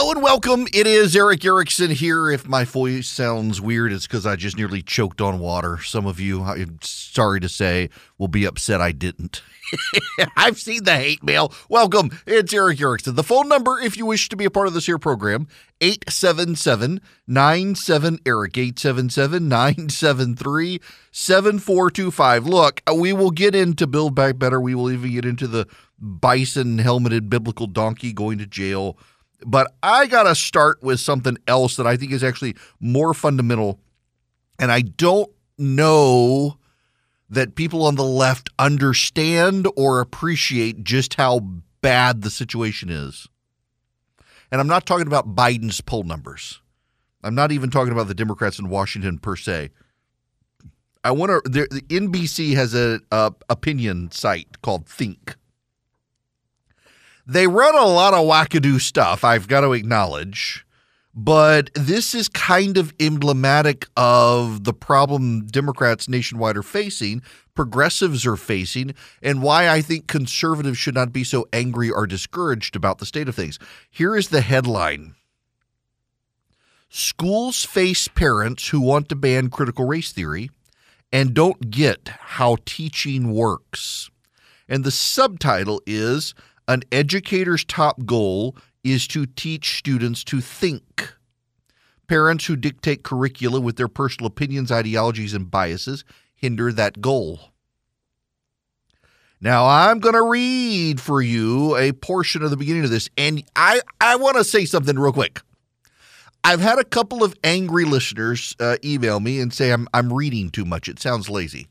Hello and welcome. It is Erick Erickson here. If my voice sounds weird, it's because I just nearly choked on water. Some of you, I'm sorry to say, will be upset I didn't. I've seen the hate mail. Welcome. It's Erick Erickson. The phone number, if you wish to be a part of this here program, 877 97 Erick, 877 973 7425. Look, uh, we will get into Build Back Better. We will even get into the bison helmeted biblical donkey going to jail. But I got to start with something else that I think is actually more fundamental. And I don't know that people on the left understand or appreciate just how bad the situation is. And I'm not talking about Biden's poll numbers. I'm not even talking about the Democrats in Washington per se. I want to. The NBC has a, a opinion site called Think. They run a lot of wackadoo stuff. I've got to acknowledge but this is kind of emblematic of the problem Democrats nationwide are facing, progressives are facing, and why I think conservatives should not be so angry or discouraged about the state of things. Here is the headline Schools face parents who want to ban critical race theory and don't get how teaching works. And the subtitle is An Educator's Top Goal is to teach students to think. Parents who dictate curricula with their personal opinions, ideologies, and biases hinder that goal. Now, I'm going to read for you a portion of the beginning of this, and I, I want to say something real quick. I've had a couple of angry listeners uh, email me and say I'm, I'm reading too much. It sounds lazy.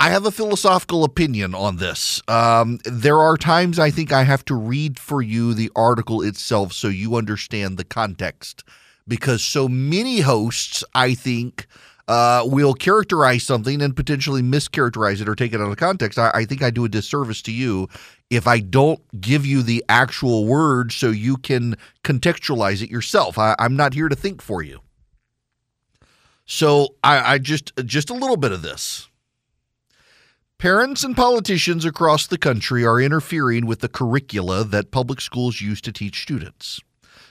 I have a philosophical opinion on this. Um, there are times I think I have to read for you the article itself so you understand the context. Because so many hosts, I think, uh, will characterize something and potentially mischaracterize it or take it out of context. I, I think I do a disservice to you if I don't give you the actual word so you can contextualize it yourself. I, I'm not here to think for you. So I, I just just a little bit of this. Parents and politicians across the country are interfering with the curricula that public schools use to teach students.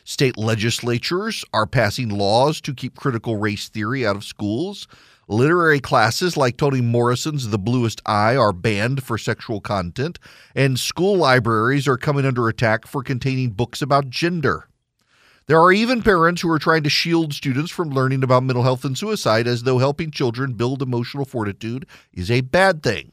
State legislatures are passing laws to keep critical race theory out of schools. Literary classes like Toni Morrison's The Bluest Eye are banned for sexual content, and school libraries are coming under attack for containing books about gender. There are even parents who are trying to shield students from learning about mental health and suicide as though helping children build emotional fortitude is a bad thing.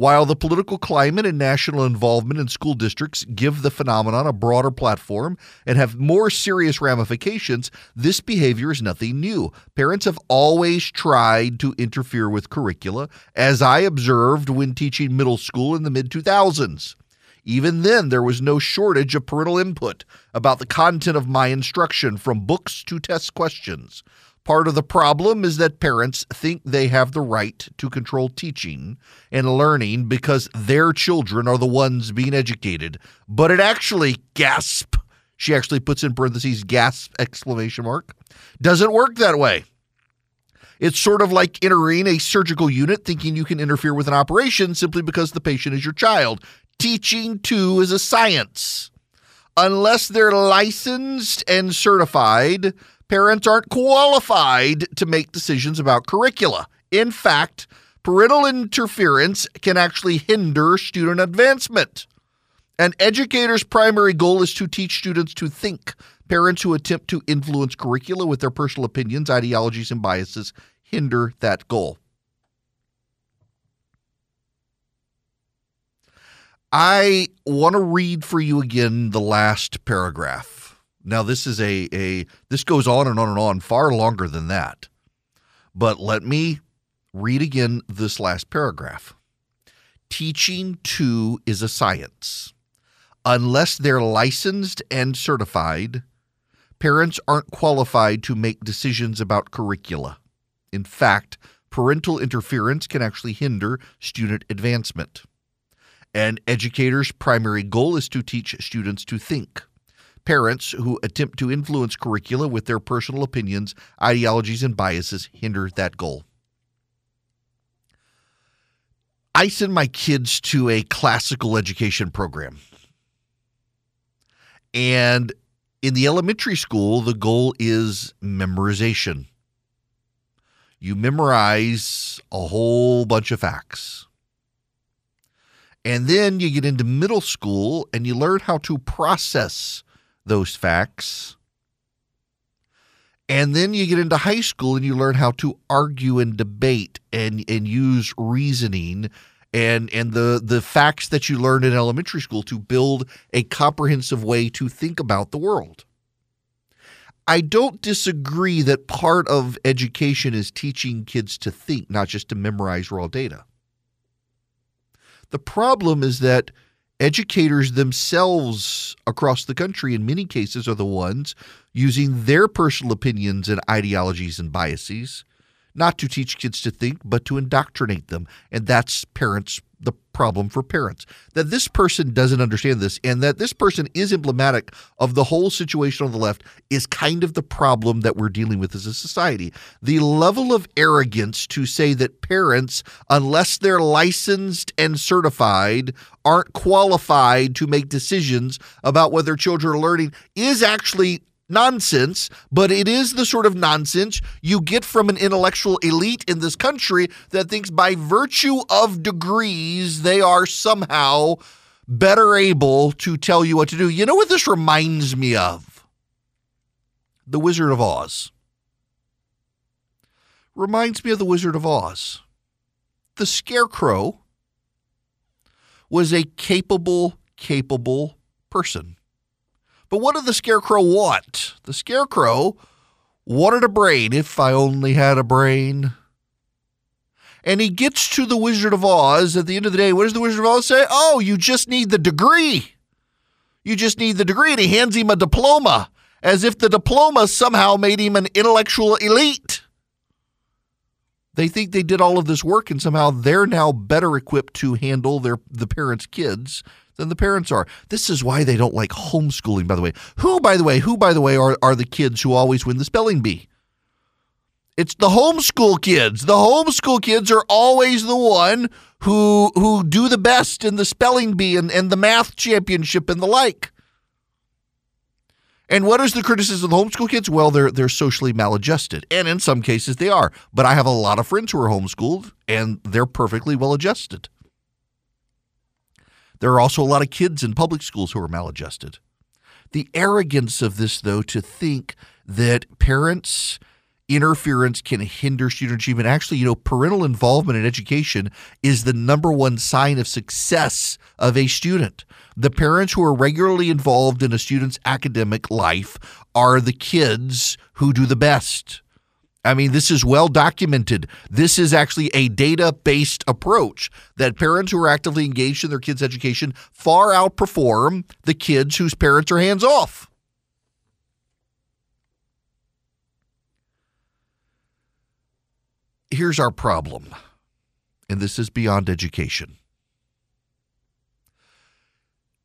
While the political climate and national involvement in school districts give the phenomenon a broader platform and have more serious ramifications, this behavior is nothing new. Parents have always tried to interfere with curricula, as I observed when teaching middle school in the mid 2000s. Even then, there was no shortage of parental input about the content of my instruction, from books to test questions. Part of the problem is that parents think they have the right to control teaching and learning because their children are the ones being educated. But it actually, gasp, she actually puts in parentheses, gasp, exclamation mark, doesn't work that way. It's sort of like entering a surgical unit thinking you can interfere with an operation simply because the patient is your child. Teaching, too, is a science. Unless they're licensed and certified, parents aren't qualified to make decisions about curricula. In fact, parental interference can actually hinder student advancement. An educator's primary goal is to teach students to think. Parents who attempt to influence curricula with their personal opinions, ideologies, and biases hinder that goal. I want to read for you again the last paragraph. Now this is a a this goes on and on and on far longer than that. But let me read again this last paragraph. Teaching too is a science. Unless they're licensed and certified, parents aren't qualified to make decisions about curricula. In fact, parental interference can actually hinder student advancement. An educator's primary goal is to teach students to think. Parents who attempt to influence curricula with their personal opinions, ideologies, and biases hinder that goal. I send my kids to a classical education program. And in the elementary school, the goal is memorization. You memorize a whole bunch of facts. And then you get into middle school and you learn how to process those facts. And then you get into high school and you learn how to argue and debate and, and use reasoning and and the the facts that you learn in elementary school to build a comprehensive way to think about the world. I don't disagree that part of education is teaching kids to think, not just to memorize raw data. The problem is that educators themselves across the country, in many cases, are the ones using their personal opinions and ideologies and biases not to teach kids to think, but to indoctrinate them. And that's parents the problem for parents that this person doesn't understand this and that this person is emblematic of the whole situation on the left is kind of the problem that we're dealing with as a society the level of arrogance to say that parents unless they're licensed and certified aren't qualified to make decisions about whether children are learning is actually nonsense, but it is the sort of nonsense you get from an intellectual elite in this country that thinks by virtue of degrees they are somehow better able to tell you what to do. You know what this reminds me of? The Wizard of Oz. Reminds me of the Wizard of Oz. The Scarecrow was a capable, capable person. But what did the Scarecrow want? The Scarecrow wanted a brain, if I only had a brain. And he gets to the Wizard of Oz at the end of the day. What does the Wizard of Oz say? Oh, you just need the degree. You just need the degree. And he hands him a diploma as if the diploma somehow made him an intellectual elite. They think they did all of this work and somehow they're now better equipped to handle their the parents' kids than the parents are. This is why they don't like homeschooling, by the way. Who, by the way, who, by the way, are, are the kids who always win the spelling bee? It's the homeschool kids. The homeschool kids are always the one who who do the best in the spelling bee and, and the math championship and the like. And what is the criticism of the homeschool kids? Well, they're they're socially maladjusted, and in some cases they are. But I have a lot of friends who are homeschooled, and they're perfectly well adjusted. There are also a lot of kids in public schools who are maladjusted. The arrogance of this, though, to think that parents' interference can hinder student achievement. Actually, you know, parental involvement in education is the number one sign of success of a student. The parents who are regularly involved in a student's academic life are the kids who do the best. I mean, this is well documented. This is actually a data based approach that parents who are actively engaged in their kids' education far outperform the kids whose parents are hands off. Here's our problem, and this is beyond education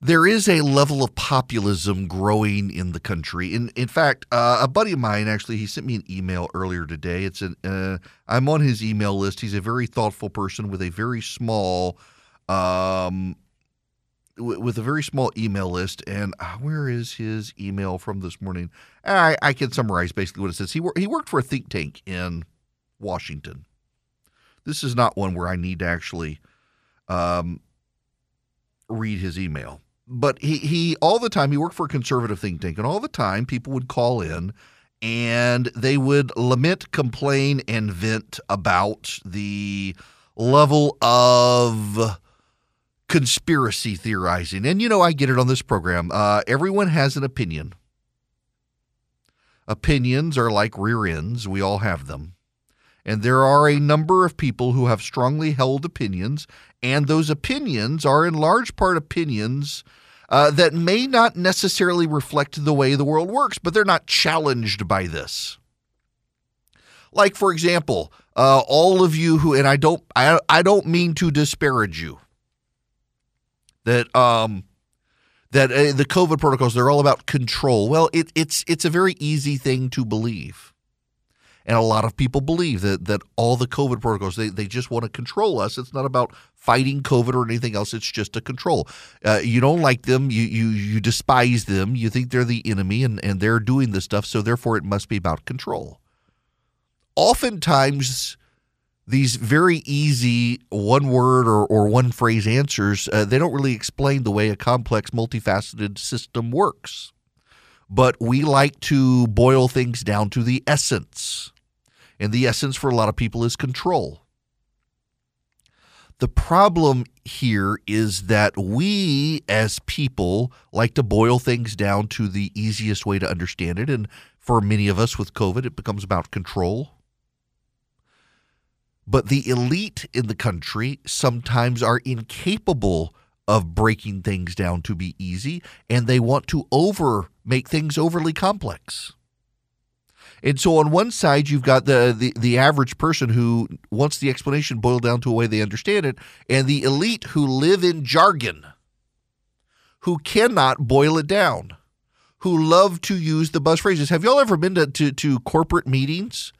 there is a level of populism growing in the country. In in fact, uh, a buddy of mine actually he sent me an email earlier today. It's an uh, I'm on his email list. He's a very thoughtful person with a very small um w- with a very small email list. And uh, where is his email from this morning? I, I can summarize basically what it says. He wor- he worked for a think tank in Washington. This is not one where I need to actually um, read his email but he, he all the time he worked for a conservative think tank and all the time people would call in and they would lament complain and vent about the level of conspiracy theorizing. And you know i get it on this program. Uh, everyone has an opinion. Opinions are like rear ends. We all have them. And there are a number of people who have strongly held opinions, and those opinions are in large part opinions uh, that may not necessarily reflect the way the world works, but they're not challenged by this. Like, for example, uh, all of you who, and I don't, I, I don't mean to disparage you. That um, that uh, the COVID protocols they're all about control. Well, it, it's it's a very easy thing to believe. And a lot of people believe that that all the COVID protocols they, they just want to control us. It's not about fighting COVID or anything else. It's just a control. Uh, you don't like them. You you you despise them. You think they're the enemy, and and they're doing this stuff. So therefore, it must be about control. Oftentimes these very easy one word or, or one phrase answers, uh, they don't really explain the way a complex, multifaceted system works. But we like to boil things down to the essence. And the essence for a lot of people is control. The problem here is that we as people like to boil things down to the easiest way to understand it. And for many of us with COVID, it becomes about control but the elite in the country sometimes are incapable of breaking things down to be easy, and they want to over make things overly complex. And so on one side, you've got the, the, the average person who wants the explanation boiled down to a way they understand it, and the elite who live in jargon, who cannot boil it down, who love to use the buzz phrases. Have y'all ever been to, to, to corporate meetings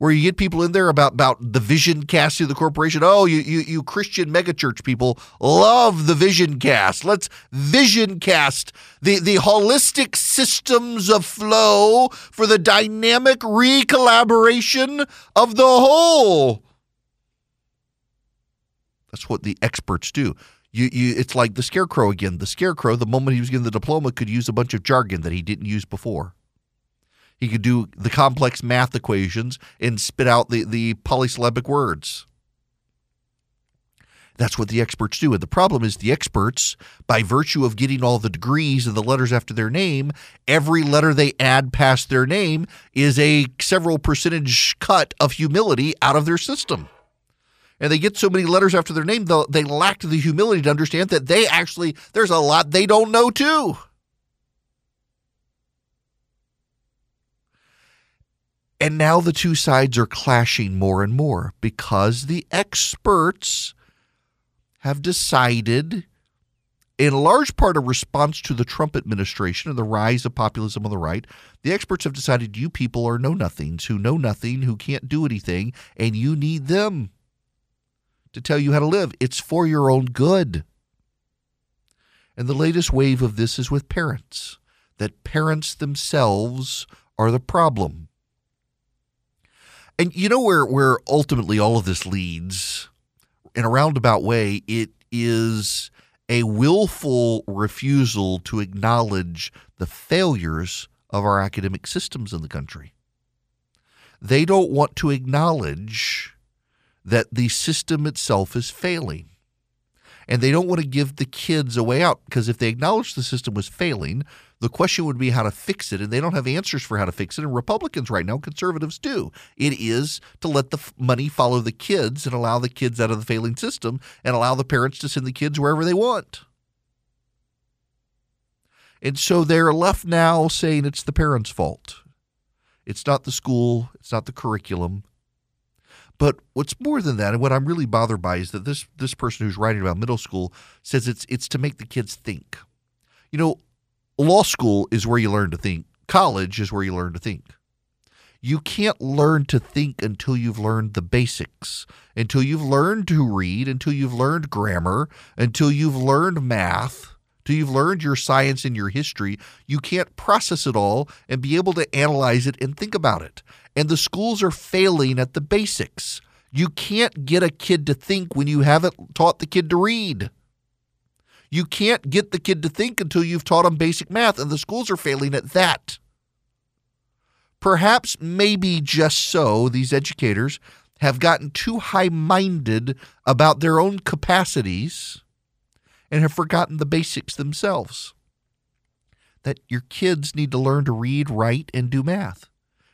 where you get people in there about about the vision cast of the corporation. Oh, you you you Christian megachurch people love the vision cast. Let's vision cast the the holistic systems of flow for the dynamic recollaboration of the whole. That's what the experts do. You, you, it's like the scarecrow again. The scarecrow, the moment he was given the diploma, could use a bunch of jargon that he didn't use before. He could do the complex math equations and spit out the, the polysyllabic words. That's what the experts do. And the problem is the experts, by virtue of getting all the degrees and the letters after their name, every letter they add past their name is a several percentage cut of humility out of their system. And they get so many letters after their name, they lack the humility to understand that they actually, there's a lot they don't know too. And now the two sides are clashing more and more because the experts have decided, in large part a response to the Trump administration and the rise of populism on the right, the experts have decided you people are know nothings who know nothing, who can't do anything, and you need them to tell you how to live. It's for your own good. And the latest wave of this is with parents, that parents themselves are the problem. And you know where where ultimately all of this leads in a roundabout way, it is a willful refusal to acknowledge the failures of our academic systems in the country. They don't want to acknowledge that the system itself is failing and they don't want to give the kids a way out because if they acknowledge the system was failing, the question would be how to fix it, and they don't have answers for how to fix it. And Republicans right now, conservatives do. It is to let the money follow the kids and allow the kids out of the failing system and allow the parents to send the kids wherever they want. And so they're left now saying it's the parents' fault. It's not the school, it's not the curriculum, but what's more than that, and what I'm really bothered by, is that this this person who's writing about middle school says it's it's to make the kids think. You know, law school is where you learn to think. College is where you learn to think. You can't learn to think until you've learned the basics, until you've learned to read, until you've learned grammar, until you've learned math, until you've learned your science and your history. You can't process it all and be able to analyze it and think about it and the schools are failing at the basics. You can't get a kid to think when you haven't taught the kid to read. You can't get the kid to think until you've taught them basic math, and the schools are failing at that. Perhaps, maybe just so, these educators have gotten too high minded about their own capacities and have forgotten the basics themselves. That your kids need to learn to read, write, and do math.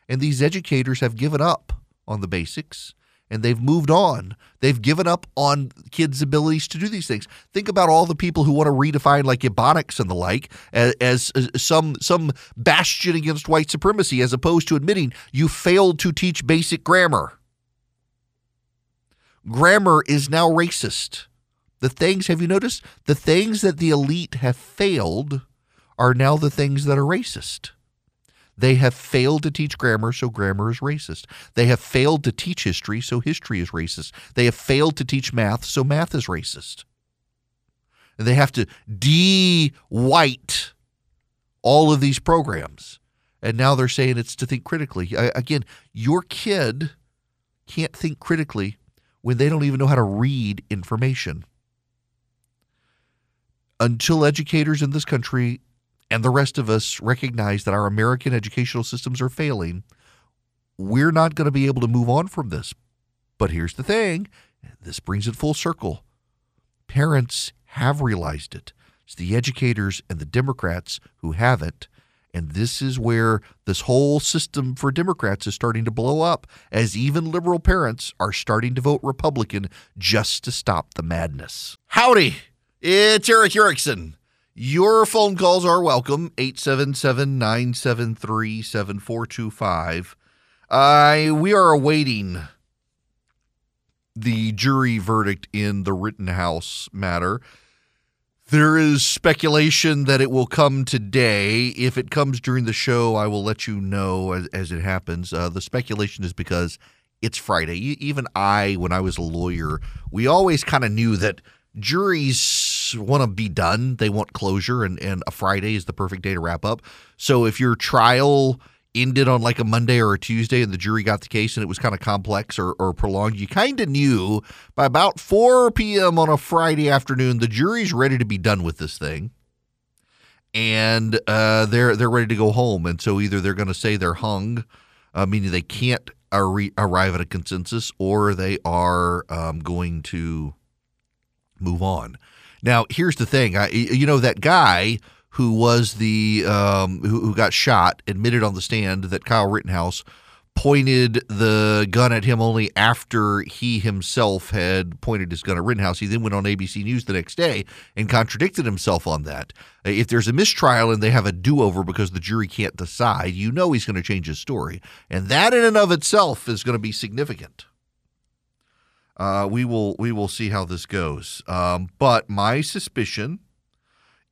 And these educators have given up on the basics and they've moved on. They've given up on kids' abilities to do these things. Think about all the people who want to redefine like Ebonics and the like as, as, as, some some bastion against white supremacy, as opposed to admitting you failed to teach basic grammar. Grammar is now racist. The things have you noticed? The things that the elite have failed are now the things that are racist. They have failed to teach grammar, so grammar is racist. They have failed to teach history, so history is racist. They have failed to teach math, so math is racist. They have to de white all of these programs. And now they're saying it's to think critically. Again, your kid can't think critically when they don't even know how to read information. Until educators in this country and the rest of us recognize that our American educational systems are failing, we're not going to be able to move on from this. But here's the thing this brings it full circle. Parents have realized it. It's the educators and the Democrats who haven't. And this is where this whole system for Democrats is starting to blow up as even liberal parents are starting to vote Republican just to stop the madness. Howdy, it's Erick Erickson. Your phone calls are welcome 877 973 7425. We are awaiting the jury verdict in the Rittenhouse matter. There is speculation that it will come today. If it comes during the show, I will let you know as, as it happens. Uh, the speculation is because it's Friday. Even I, when I was a lawyer, we always kind of knew that juries want to be done. They want closure, and, and a Friday is the perfect day to wrap up. So if your trial ended on like a Monday or a Tuesday and the jury got the case and it was kind of complex or, or prolonged, you kind of knew by about 4 p.m. on a Friday afternoon, the jury's ready to be done with this thing. And uh, they're they're ready to go home, and so either they're going to say they're hung, uh, meaning they can't ar- arrive at a consensus, or they are um, going to move on. Now, here's the thing. I, you know, that guy who was the um, who, who got shot admitted on the stand that Kyle Rittenhouse pointed the gun at him only after he himself had pointed his gun at Rittenhouse. He then went on ABC News the next day and contradicted himself on that. If there's a mistrial and they have a do over because the jury can't decide, you know he's going to change his story. And that in and of itself is going to be significant. Uh, we will we will see how this goes. Um, but my suspicion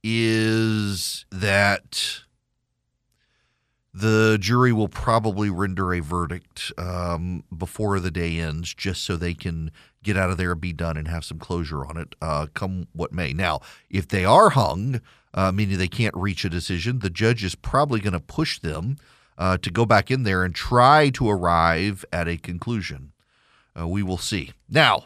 is that the jury will probably render a verdict um, before the day ends, just so they can get out of there and be done and have some closure on it, uh, come what may. Now, if they are hung, uh, meaning they can't reach a decision, the judge is probably going to push them uh, to go back in there and try to arrive at a conclusion. Uh, we will see. Now,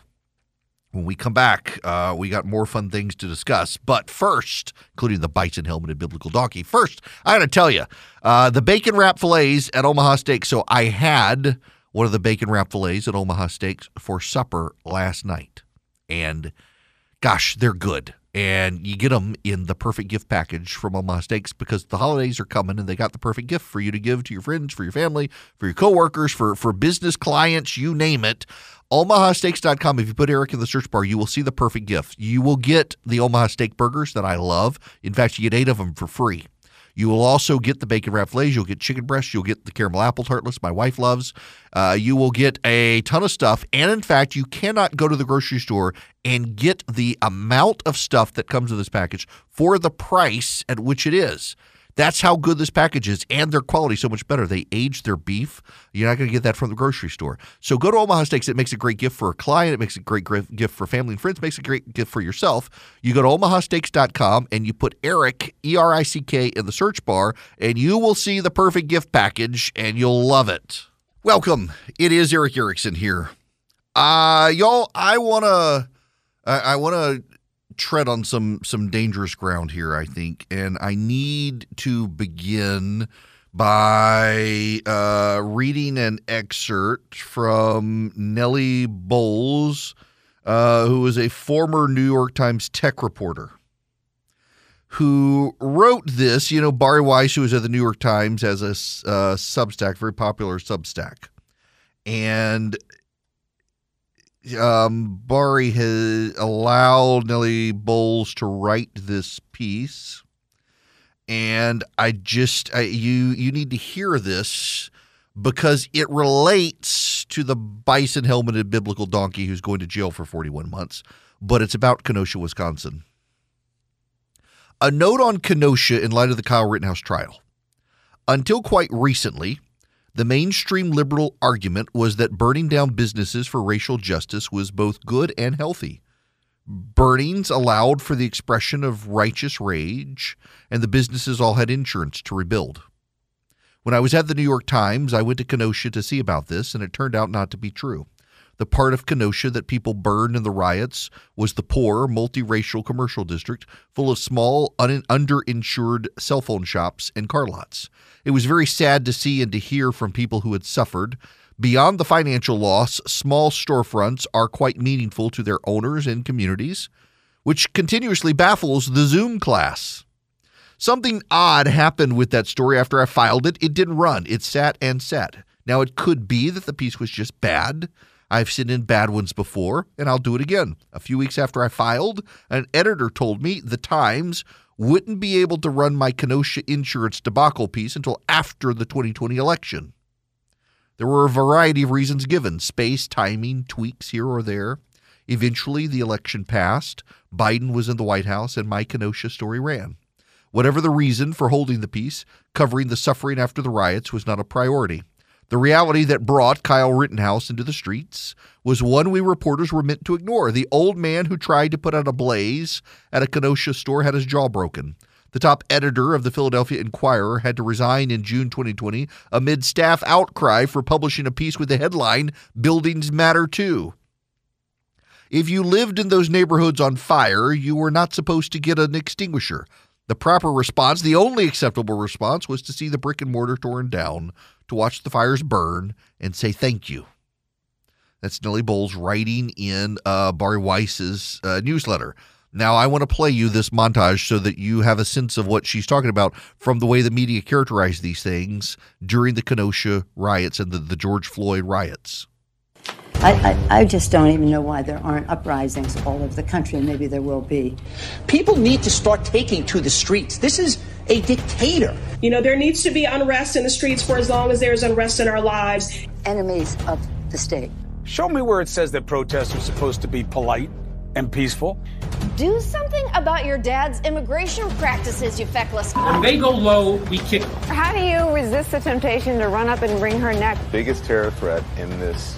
when we come back, uh, we got more fun things to discuss. But first, including the bison helmet and biblical donkey. First, I got to tell you, uh, the bacon wrap fillets at Omaha Steaks. So I had one of the bacon wrap fillets at Omaha Steaks for supper last night, and gosh, they're good and you get them in the perfect gift package from Omaha Steaks because the holidays are coming and they got the perfect gift for you to give to your friends, for your family, for your coworkers, for for business clients, you name it. OmahaSteaks.com. If you put Erick in the search bar, you will see the perfect gift. You will get the Omaha Steak burgers that I love. In fact, you get eight of them for free. You will also get the bacon wrap fillets. You'll get chicken breasts. You'll get the caramel apple tartlets my wife loves. Uh, you will get a ton of stuff. And in fact, you cannot go to the grocery store and get the amount of stuff that comes with this package for the price at which it is. That's how good this package is, and their quality so much better. They age their beef. You're not going to get that from the grocery store. So go to Omaha Steaks. It makes a great gift for a client. It makes a great gift for family and friends. It makes a great gift for yourself. You go to omahasteaks.com and you put Erick E R I C K in the search bar, and you will see the perfect gift package, and you'll love it. Welcome. It is Erick Erickson here. Uh, y'all, I wanna, I, I wanna tread on some some dangerous ground here, I think, and I need to begin by uh, reading an excerpt from Nellie Bowles, uh, who is a former New York Times tech reporter. Who wrote this? You know, Bari Weiss, who was at the New York Times as a uh, Substack, very popular Substack, and um, Bari has allowed Nellie Bowles to write this piece, and I just I, you you need to hear this because it relates to the bison helmeted biblical donkey who's going to jail for 41 months, but it's about Kenosha, Wisconsin. A note on Kenosha in light of the Kyle Rittenhouse trial. Until quite recently, the mainstream liberal argument was that burning down businesses for racial justice was both good and healthy. Burnings allowed for the expression of righteous rage, and the businesses all had insurance to rebuild. When I was at the New York Times, I went to Kenosha to see about this, and it turned out not to be true. The part of Kenosha that people burned in the riots was the poor, multiracial commercial district full of small, un- underinsured cell phone shops and car lots. It was very sad to see and to hear from people who had suffered. Beyond the financial loss, small storefronts are quite meaningful to their owners and communities, which continuously baffles the Zoom class. Something odd happened with that story after I filed it. It didn't run, it sat and sat. Now, it could be that the piece was just bad. I've sent in bad ones before, and I'll do it again. A few weeks after I filed, an editor told me the Times wouldn't be able to run my Kenosha insurance debacle piece until after the 2020 election. There were a variety of reasons given space, timing, tweaks here or there. Eventually, the election passed. Biden was in the White House, and my Kenosha story ran. Whatever the reason for holding the piece, covering the suffering after the riots was not a priority. The reality that brought Kyle Rittenhouse into the streets was one we reporters were meant to ignore. The old man who tried to put out a blaze at a Kenosha store had his jaw broken. The top editor of the Philadelphia Inquirer had to resign in June 2020 amid staff outcry for publishing a piece with the headline, Buildings Matter Too. If you lived in those neighborhoods on fire, you were not supposed to get an extinguisher. The proper response, the only acceptable response, was to see the brick and mortar torn down, to watch the fires burn, and say thank you. That's Nellie Bowles writing in uh, Bari Weiss's uh, newsletter. Now, I want to play you this montage so that you have a sense of what she's talking about from the way the media characterized these things during the Kenosha riots and the, the George Floyd riots. I, I, I, just don't even know why there aren't uprisings all over the country, and maybe there will be. People need to start taking to the streets. This is a dictator. You know, there needs to be unrest in the streets for as long as there's unrest in our lives. Enemies of the state. Show me where it says that protests are supposed to be polite and peaceful. Do something about your dad's immigration practices, you feckless. When they go low, we kick them. How do you resist the temptation to run up and wring her neck? Biggest terror threat in this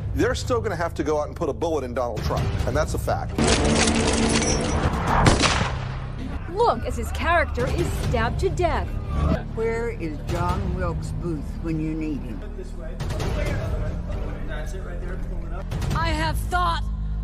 They're still going to have to go out and put a bullet in Donald Trump, and that's a fact. Look as his character is stabbed to death. Where is John Wilkes Booth when you need him? I have thought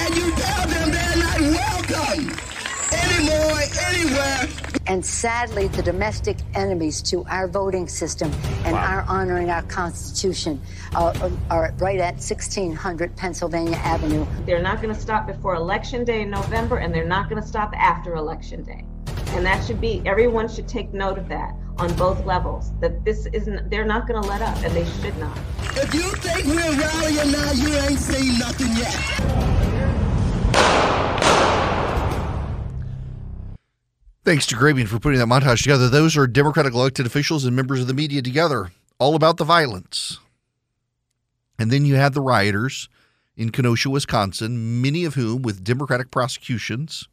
And you tell them they're not welcome anymore, anywhere. And sadly, the domestic enemies to our voting system and wow. our honoring our Constitution uh, are right at 1600 Pennsylvania Avenue. They're not going to stop before Election Day in November, and they're not going to stop after Election Day. And that should be, everyone should take note of that on both levels. That this isn't, they're not going to let up, and they should not. If you think we're rallying now, you ain't seen nothing yet. Thanks to Grabien for putting that montage together. Those are Democratic elected officials and members of the media together, all about the violence. And then you had the rioters in Kenosha, Wisconsin, many of whom, with Democratic prosecutions,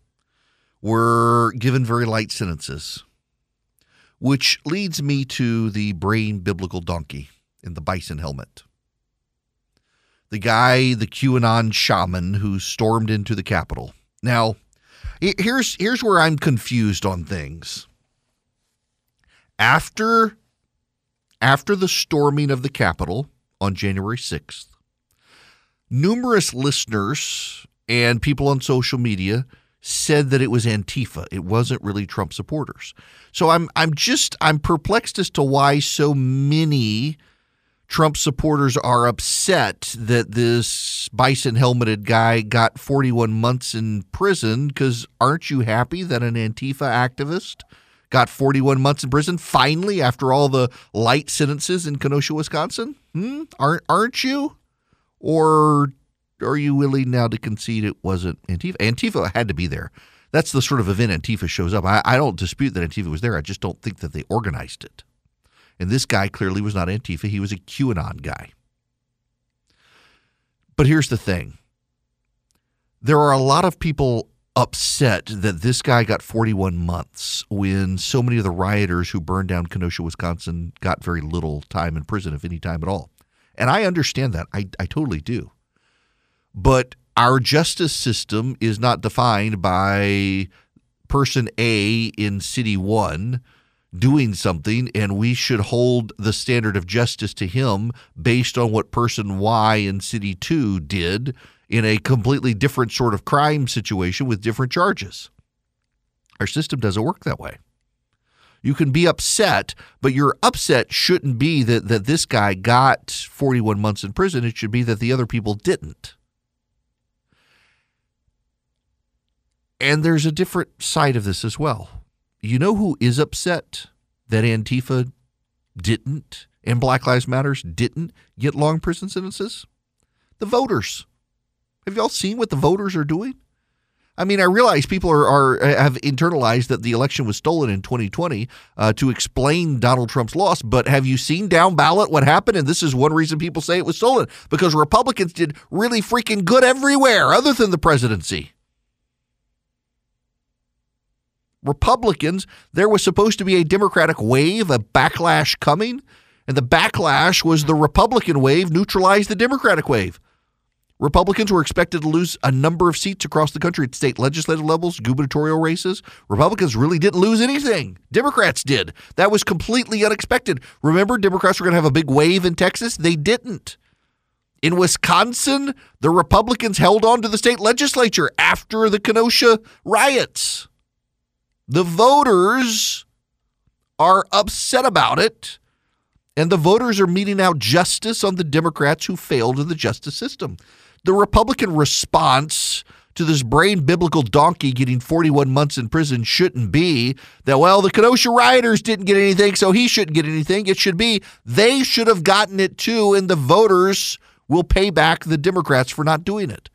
were given very light sentences. Which leads me to the brain biblical donkey in the bison helmet. The guy, the QAnon shaman who stormed into the Capitol. Now, Here's here's where I'm confused on things. After after the storming of the Capitol on January 6th, numerous listeners and people on social media said that it was Antifa. It wasn't really Trump supporters. So I'm I'm just I'm perplexed as to why so many Trump supporters are upset that this bison helmeted guy got 41 months in prison because aren't you happy that an Antifa activist got 41 months in prison finally after all the light sentences in Kenosha, Wisconsin? Hmm? Aren't aren't you? Or are you willing now to concede it wasn't Antifa? Antifa had to be there. That's the sort of event Antifa shows up. I, I don't dispute that Antifa was there. I just don't think that they organized it. And this guy clearly was not Antifa. He was a QAnon guy. But here's the thing there are a lot of people upset that this guy got 41 months when so many of the rioters who burned down Kenosha, Wisconsin got very little time in prison, if any time at all. And I understand that. I, I totally do. But our justice system is not defined by person A in city one doing something, and we should hold the standard of justice to him based on what person Y in city two did in a completely different sort of crime situation with different charges. Our system doesn't work that way. You can be upset, but your upset shouldn't be that, that this guy got 41 months in prison. It should be that the other people didn't. And there's a different side of this as well. You know who is upset that Antifa didn't and Black Lives Matters didn't get long prison sentences? The voters. Have y'all seen what the voters are doing? I mean, I realize people are, are have internalized that the election was stolen in 2020 uh, to explain Donald Trump's loss. But have you seen down ballot what happened? And this is one reason people say it was stolen because Republicans did really freaking good everywhere other than the presidency. Republicans, there was supposed to be a Democratic wave, a backlash coming, and the backlash was the Republican wave neutralized the Democratic wave. Republicans were expected to lose a number of seats across the country at state legislative levels, gubernatorial races. Republicans really didn't lose anything. Democrats did. That was completely unexpected. Remember, Democrats were going to have a big wave in Texas? They didn't. In Wisconsin, the Republicans held on to the state legislature after the Kenosha riots. The voters are upset about it, and the voters are meting out justice on the Democrats who failed in the justice system. The Republican response to this brain biblical donkey getting 41 months in prison shouldn't be that, well, the Kenosha rioters didn't get anything, so he shouldn't get anything. It should be they should have gotten it too, and the voters will pay back the Democrats for not doing it.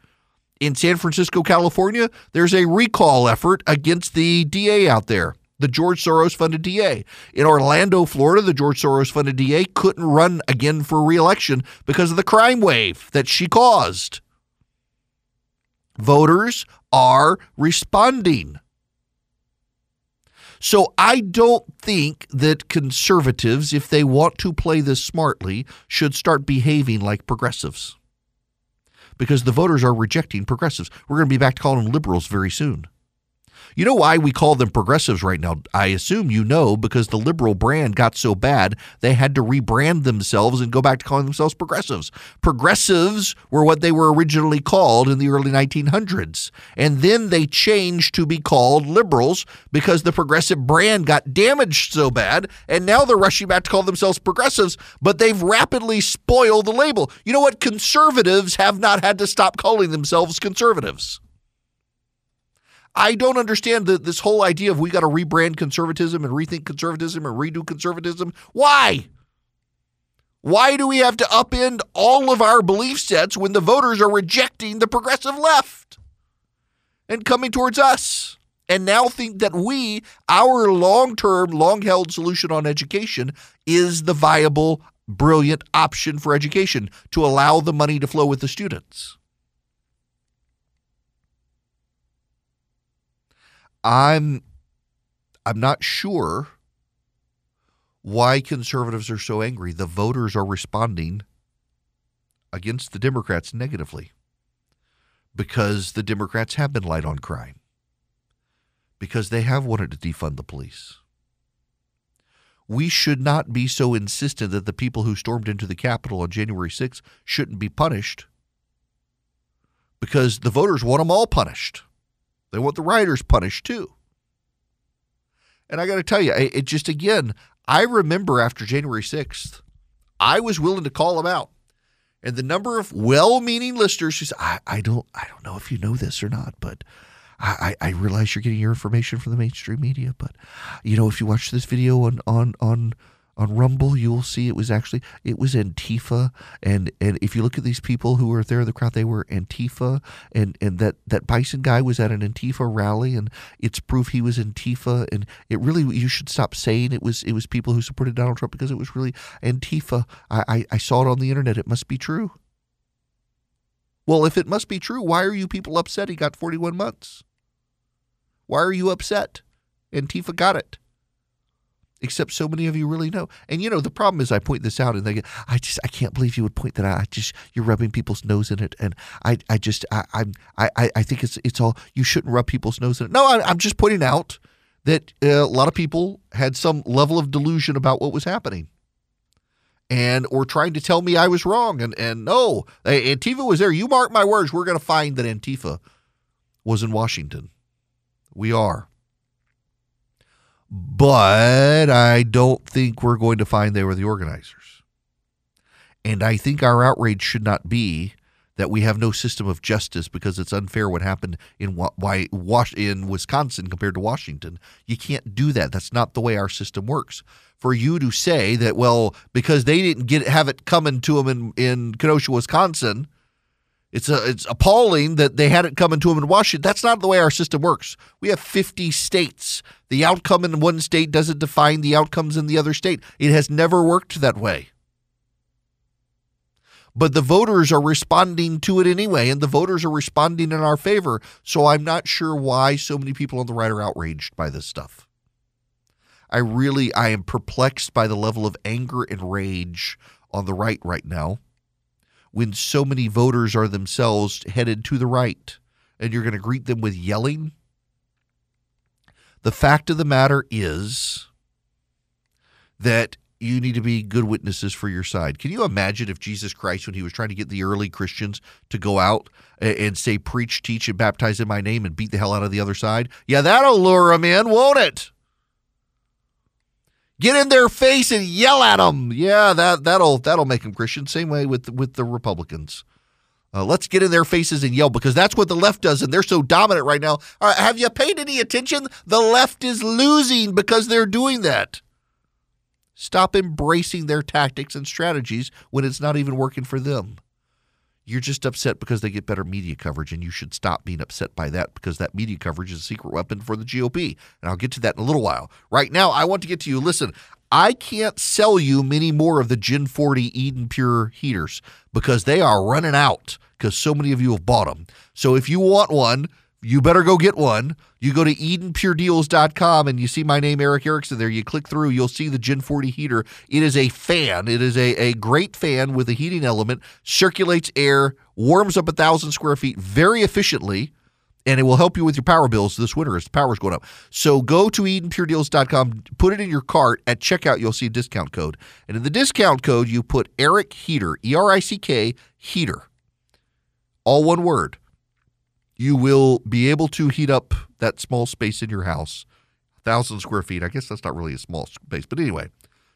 In San Francisco, California, there's a recall effort against the DA out there, the George Soros funded DA. In Orlando, Florida, the George Soros funded DA couldn't run again for reelection because of the crime wave that she caused. Voters are responding. So I don't think that conservatives, if they want to play this smartly, should start behaving like progressives because the voters are rejecting progressives. We're going to be back to calling them liberals very soon. You know why we call them progressives right now? I assume you know because the liberal brand got so bad they had to rebrand themselves and go back to calling themselves progressives. Progressives were what they were originally called in the early 1900s. And then they changed to be called liberals because the progressive brand got damaged so bad. And now they're rushing back to call themselves progressives, but they've rapidly spoiled the label. You know what? Conservatives have not had to stop calling themselves conservatives. I don't understand the, this whole idea of we got to rebrand conservatism and rethink conservatism and redo conservatism. Why? Why do we have to upend all of our belief sets when the voters are rejecting the progressive left and coming towards us? And now think that we, our long term, long held solution on education, is the viable, brilliant option for education to allow the money to flow with the students. I'm I'm not sure why conservatives are so angry. The voters are responding against the Democrats negatively because the Democrats have been light on crime, because they have wanted to defund the police. We should not be so insistent that the people who stormed into the Capitol on January 6th shouldn't be punished because the voters want them all punished. They want the rioters punished too. And I got to tell you, it just again, I remember after January 6th, I was willing to call them out. And the number of well-meaning listeners who say, I, I don't I don't know if you know this or not, but I, I realize you're getting your information from the mainstream media, but you know, if you watch this video on on on on Rumble, you will see it was actually it was Antifa, and and if you look at these people who were there in the crowd, they were Antifa, and and that that Bison guy was at an Antifa rally, and it's proof he was Antifa, and it really you should stop saying it was it was people who supported Donald Trump because it was really Antifa. I I, I saw it on the internet. It must be true. Well, if it must be true, why are you people upset? He got 41 months. Why are you upset? Antifa got it except so many of you really know. And you know, the problem is I point this out and they go, I just I can't believe you would point that out. I just you're rubbing people's nose in it. And I I just I I'm I I think it's it's all you shouldn't rub people's nose in it. No, I, I'm just pointing out that uh, a lot of people had some level of delusion about what was happening. And or trying to tell me I was wrong. And and no, Antifa was there. You mark my words, we're gonna find that Antifa was in Washington. We are but I don't think we're going to find they were the organizers. And I think our outrage should not be that we have no system of justice because it's unfair what happened in why in Wisconsin compared to Washington. You can't do that. That's not the way our system works. For you to say that well because they didn't get have it coming to them in in Kenosha, Wisconsin, it's a, it's appalling that they had it coming to them in Washington. That's not the way our system works. We have 50 states. The outcome in one state doesn't define the outcomes in the other state. It has never worked that way. But the voters are responding to it anyway, and the voters are responding in our favor. So I'm not sure why so many people on the right are outraged by this stuff. I really I am perplexed by the level of anger and rage on the right right now when so many voters are themselves headed to the right and you're going to greet them with yelling? The fact of the matter is that you need to be good witnesses for your side. Can you imagine if Jesus Christ, when he was trying to get the early Christians to go out and say, preach, teach, and baptize in my name and beat the hell out of the other side? Yeah, that'll lure them in, won't it? Get in their face and yell at them. Yeah, that that'll that'll make them Christian. Same way with with the Republicans. Uh, let's get in their faces and yell because that's what the left does, and they're so dominant right now. Uh, have you paid any attention? The left is losing because they're doing that. Stop embracing their tactics and strategies when it's not even working for them. You're just upset because they get better media coverage, and you should stop being upset by that because that media coverage is a secret weapon for the GOP. And I'll get to that in a little while. Right now, I want to get to you. Listen, I can't sell you many more of the Gen 40 Eden Pure heaters because they are running out because so many of you have bought them. So if you want one, you better go get one. You go to EdenPureDeals.com and you see my name, Erick Erickson, there. You click through, you'll see the Gen 40 heater. It is a fan. It is a, a great fan with a heating element, circulates air, warms up a thousand square feet very efficiently, and it will help you with your power bills this winter as the power's going up. So go to EdenPureDeals.com, put it in your cart. At checkout, you'll see a discount code. And in the discount code, you put Erick Heater, E R I C K, Heater. All one word you will be able to heat up that small space in your house, thousand square feet. I guess that's not really a small space, but anyway,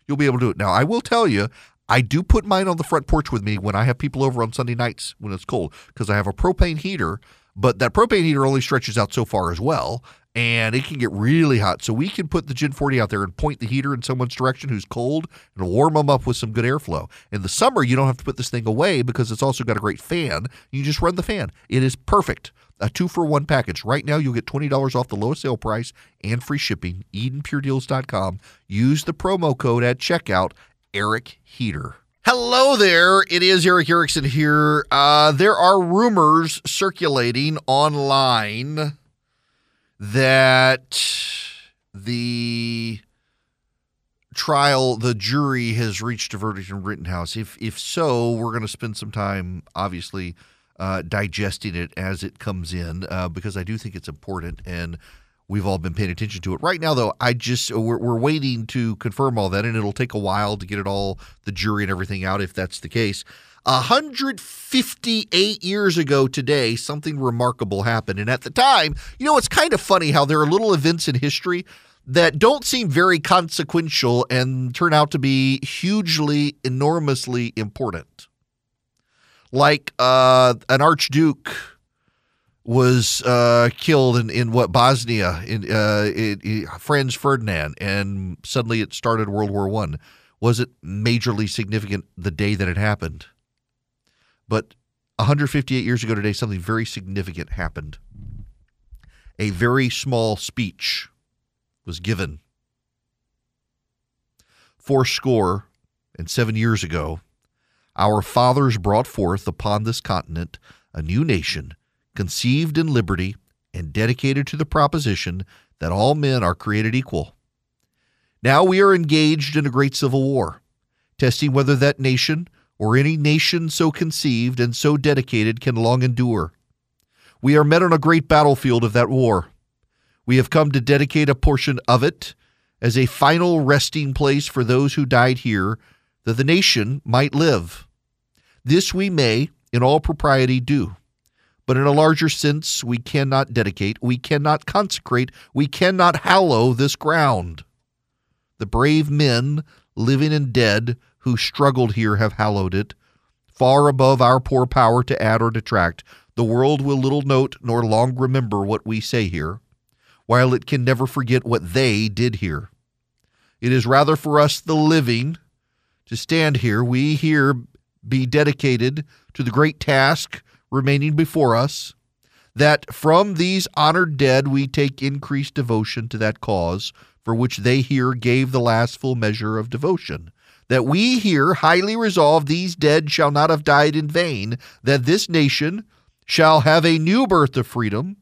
you'll be able to do it. Now, I will tell you, I do put mine on the front porch with me when I have people over on Sunday nights when it's cold because I have a propane heater, but that propane heater only stretches out so far as well and it can get really hot. So we can put the Gen 40 out there and point the heater in someone's direction who's cold and warm them up with some good airflow. In the summer, you don't have to put this thing away because it's also got a great fan. You just run the fan. It is perfect. A two for one package. Right now, you'll get $20 off the lowest sale price and free shipping. EdenPureDeals.com. Use the promo code at checkout, Erick Heater. Hello there. It is Erick Erickson here. Uh, there are rumors circulating online that the trial, the jury has reached a verdict in Rittenhouse. If if so, we're going to spend some time, obviously, uh, digesting it as it comes in, uh, because I do think it's important. And we've all been paying attention to it. Right now, though, I just we're, we're waiting to confirm all that, and it'll take a while to get it all the jury and everything out if that's the case. 158 years ago today, something remarkable happened. And at the time, you know, it's kind of funny how there are little events in history that don't seem very consequential and turn out to be hugely, enormously important. Like uh, an archduke was uh, killed in, in what Bosnia in, uh, in, in Franz Ferdinand, and suddenly it started World War One. Was it majorly significant the day that it happened? But 158 years ago today, something very significant happened. A very small speech was given. Four score and seven years ago, our fathers brought forth upon this continent a new nation, conceived in liberty and dedicated to the proposition that all men are created equal. Now we are engaged in a great civil war, testing whether that nation or any nation so conceived and so dedicated can long endure. We are met on a great battlefield of that war. We have come to dedicate a portion of it as a final resting place for those who died here, that the nation might live. This we may, in all propriety, do. But in a larger sense, we cannot dedicate, we cannot consecrate, we cannot hallow this ground. The brave men, living and dead, who struggled here have hallowed it, far above our poor power to add or detract. The world will little note nor long remember what we say here, while it can never forget what they did here. It is rather for us, the living, to stand here, we here be dedicated to the great task remaining before us, that from these honored dead we take increased devotion to that cause for which they here gave the last full measure of devotion that we here highly resolve these dead shall not have died in vain, that this nation shall have a new birth of freedom,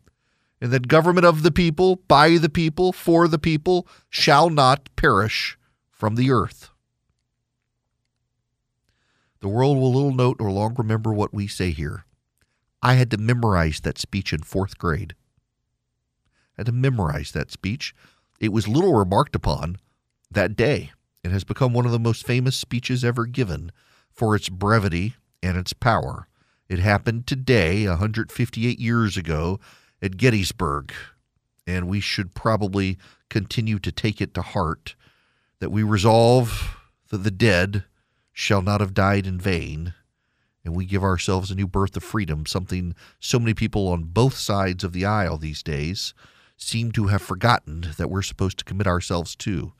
and that government of the people, by the people, for the people, shall not perish from the earth. The world will little note nor long remember what we say here. I had to memorize that speech in fourth grade. I had to memorize that speech. It was little remarked upon that day. It has become one of the most famous speeches ever given for its brevity and its power. It happened today, 158 years ago, at Gettysburg, and we should probably continue to take it to heart that we resolve that the dead shall not have died in vain, and we give ourselves a new birth of freedom, something so many people on both sides of the aisle these days seem to have forgotten that we're supposed to commit ourselves to.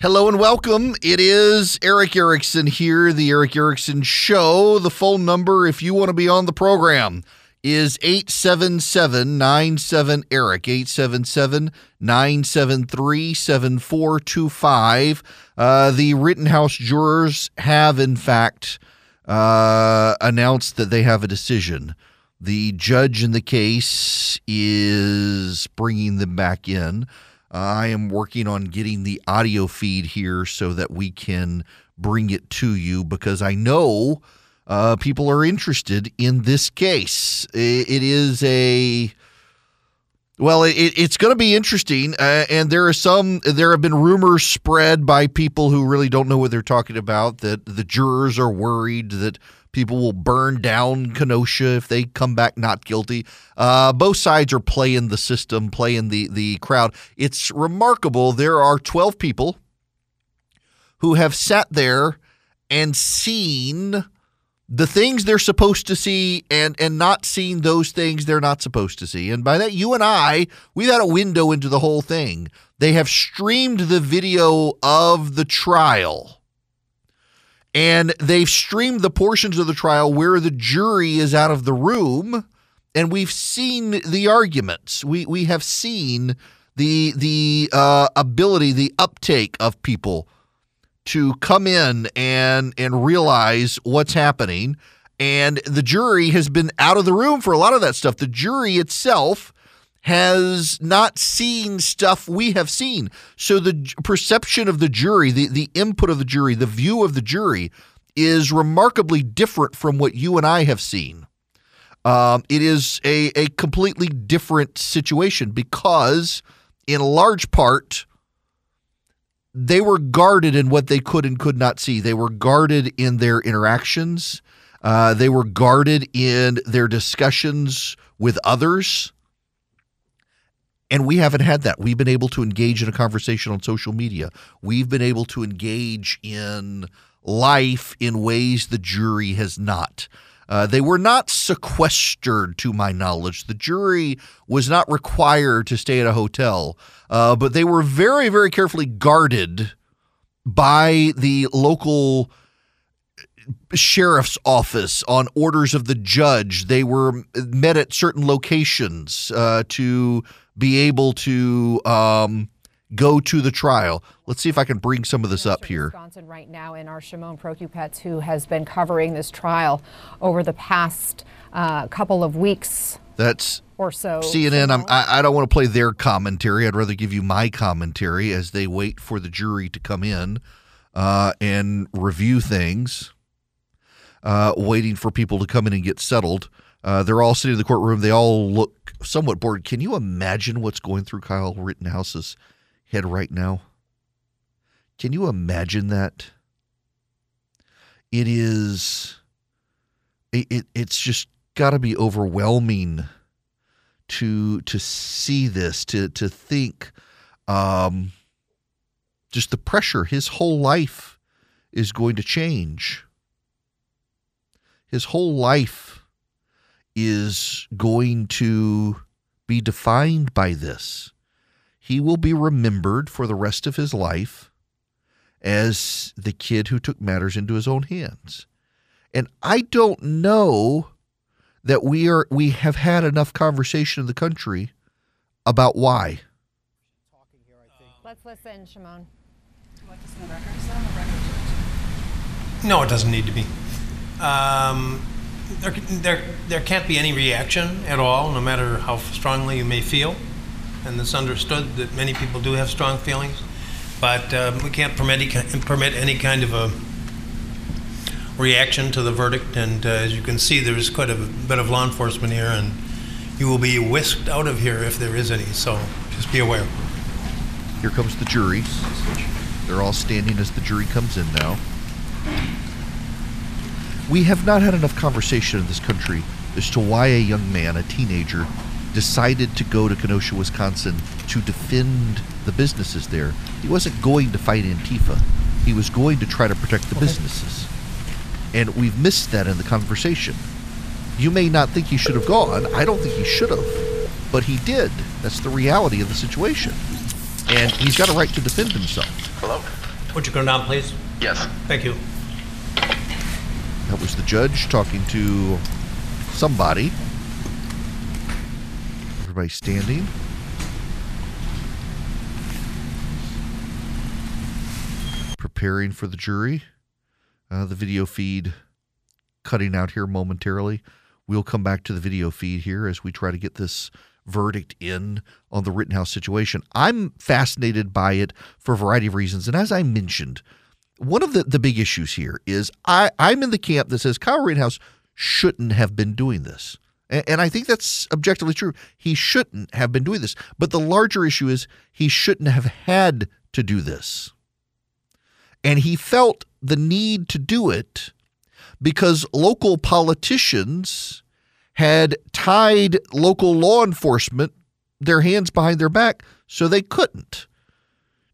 Hello and welcome. It is Erick Erickson here, the Erick Erickson Show. The phone number, if you want to be on the program, is 877 97 Erick, 877 973 7425. Uh, the Rittenhouse jurors have, in fact, uh, announced that they have a decision. The judge in the case is bringing them back in. I am working on getting the audio feed here so that we can bring it to you because I know uh, people are interested in this case. it is a well, it, it's going to be interesting, uh, and there are some. There have been rumors spread by people who really don't know what they're talking about that the jurors are worried that People will burn down Kenosha if they come back not guilty. Uh, both sides are playing the system, playing the, the crowd. It's remarkable. There are 12 people who have sat there and seen the things they're supposed to see and and not seen those things they're not supposed to see. And by that you and I, we've had a window into the whole thing. They have streamed the video of the trial and they've streamed the portions of the trial where the jury is out of the room and we've seen the arguments. We we have seen the the uh, ability the uptake of people to come in and and realize what's happening. And the jury has been out of the room for a lot of that stuff. The jury itself has not seen stuff we have seen. So the perception of the jury, the, the input of the jury, the view of the jury is remarkably different from what you and I have seen. Um, it is a, a completely different situation because in large part, they were guarded in what they could and could not see. They were guarded in their interactions. Uh, they were guarded in their discussions with others. And we haven't had that. We've been able to engage in a conversation on social media. We've been able to engage in life in ways the jury has not. Uh, they were not sequestered, to my knowledge. The jury was not required to stay at a hotel, uh, but they were very, very carefully guarded by the local sheriff's office on orders of the judge. They were met at certain locations uh, to be able to um, go to the trial. Let's see if I can bring some of this up here. Wisconsin right now in our Shimon Prokupecz, who has been covering this trial over the past uh, couple of weeks. That's or so. CNN. I'm, I, I don't want to play their commentary. I'd rather give you my commentary as they wait for the jury to come in uh, and review things, uh, waiting for people to come in and get settled. Uh, they're all sitting in the courtroom. They all look somewhat bored. Can you imagine what's going through Kyle Rittenhouse's head right now? Can you imagine that? It is. It, it it's just got to be overwhelming to to see this to to think um just the pressure his whole life is going to change his whole life is going to be defined by this he will be remembered for the rest of his life as the kid who took matters into his own hands and i don't know that we are we have had enough conversation in the country about why. Let's listen, Shimon. No, it doesn't need to be. Um, there, there, there can't be any reaction at all, no matter how strongly you may feel. And it's understood that many people do have strong feelings, but um, we can't permit, any, permit any kind of a reaction to the verdict. And uh, as you can see, there's quite a bit of law enforcement here, and you will be whisked out of here if there is any. So just be aware. Here comes the jury. They're all standing as the jury comes in now. We have not had enough conversation in this country as to why a young man, a teenager, decided to go to Kenosha, Wisconsin to defend the businesses there. He wasn't going to fight Antifa. He was going to try to protect the okay. businesses. And we've missed that in the conversation. You may not think he should have gone. I don't think he should have. But he did. That's the reality of the situation. And he's got a right to defend himself. Hello? Would you come down, please? Yes. Thank you. That was the judge talking to somebody. Everybody standing. Preparing for the jury. Uh, the video feed cutting out here momentarily. We'll come back to the video feed here as we try to get this verdict in on the Rittenhouse situation. I'm fascinated by it for a variety of reasons. And as I mentioned, one of the, the big issues here is I, I'm in the camp that says Kyle Rittenhouse shouldn't have been doing this. And, and I think that's objectively true. He shouldn't have been doing this. But the larger issue is he shouldn't have had to do this. And he felt the need to do it because local politicians had tied local law enforcement their hands behind their back so they couldn't.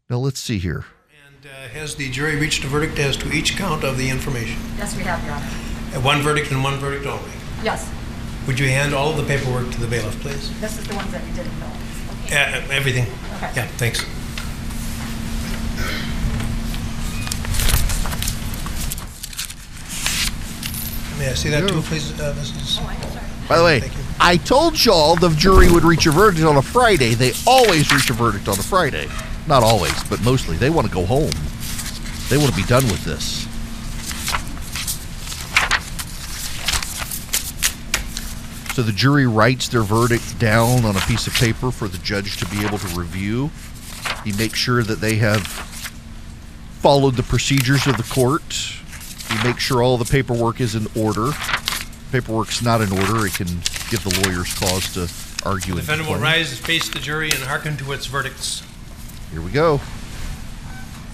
Now let's see here. And uh, has the jury reached a verdict as to each count of the information? Yes, we have, Your Honor. Uh, one verdict and one verdict only? Yes. Would you hand all of the paperwork to the bailiff, please? This is the ones that you didn't fill. Okay. Uh, everything. Okay. Yeah, thanks. May I see that too, please, uh, Mrs. Oh, By the way, I told y'all the jury would reach a verdict on a Friday. They always reach a verdict on a Friday. Not always, but mostly. They want to go home. They want to be done with this. So the jury writes their verdict down on a piece of paper for the judge to be able to review. He makes sure that they have followed the procedures of the court He makes sure all the paperwork is in order. Paperwork's not in order, it can give the lawyers cause to argue. The Defendant will rise, face the jury, and hearken to its verdicts. Here we go.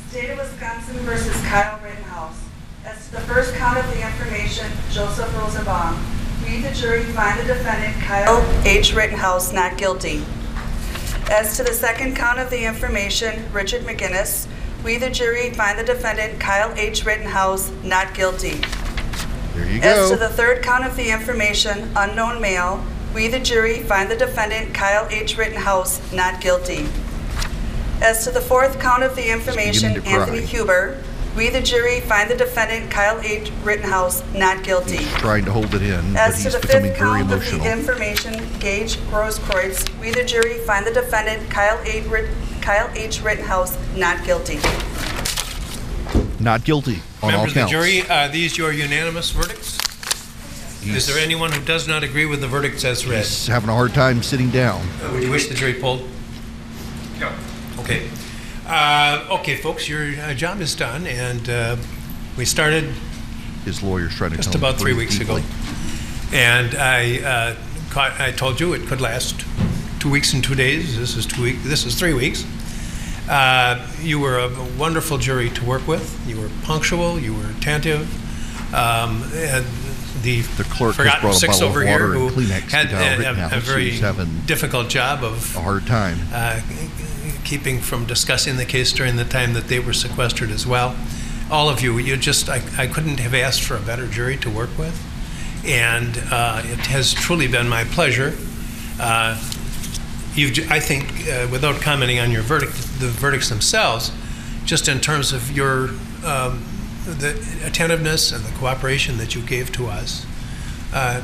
State of Wisconsin versus Kyle Rittenhouse. As to the first count of the information, Joseph Rosenbaum. We, the jury, find the defendant Kyle H. Rittenhouse not guilty. As to the second count of the information, Richard McGinnis. We, the jury, find the defendant Kyle H. Rittenhouse not guilty. There you As go. to the third count of the information, unknown male, we, the jury, find the defendant Kyle H. Rittenhouse not guilty. As to the fourth count of the information, beginning to. Anthony Huber, we, the jury, find the defendant Kyle H. Rittenhouse not guilty. Trying to hold it in, but As to he's the becoming fifth very count of emotional. the information, Gage Grosskreutz, we, the jury, find the defendant Kyle H. Rit- Kyle H. Rittenhouse not guilty. Not guilty on all Members of the counts. jury, are these your unanimous verdicts? Is there anyone who does not agree with the verdicts as read? He's having a hard time sitting down. Uh, Would you wish the jury polled? No. Okay. Uh, okay, folks, your uh, job is done, and uh, we started His lawyer's trying to just about three weeks ago. And I, uh, caught, I told you it could last two weeks and two days. This is two week. This is three weeks. Uh, you were a wonderful jury to work with. You were punctual. You were attentive. Um, and the, The clerk has brought a six bottle of over water here and who Kleenex to had Kyle a, a, a very difficult job of a hard time. Keeping from discussing the case during the time that they were sequestered as well. All of you, you just, I, I couldn't have asked for a better jury to work with. And uh, it has truly been my pleasure. Uh, you've, I think, uh, without commenting on your verdict, the verdicts themselves, just in terms of your um, the attentiveness and the cooperation that you gave to us, uh,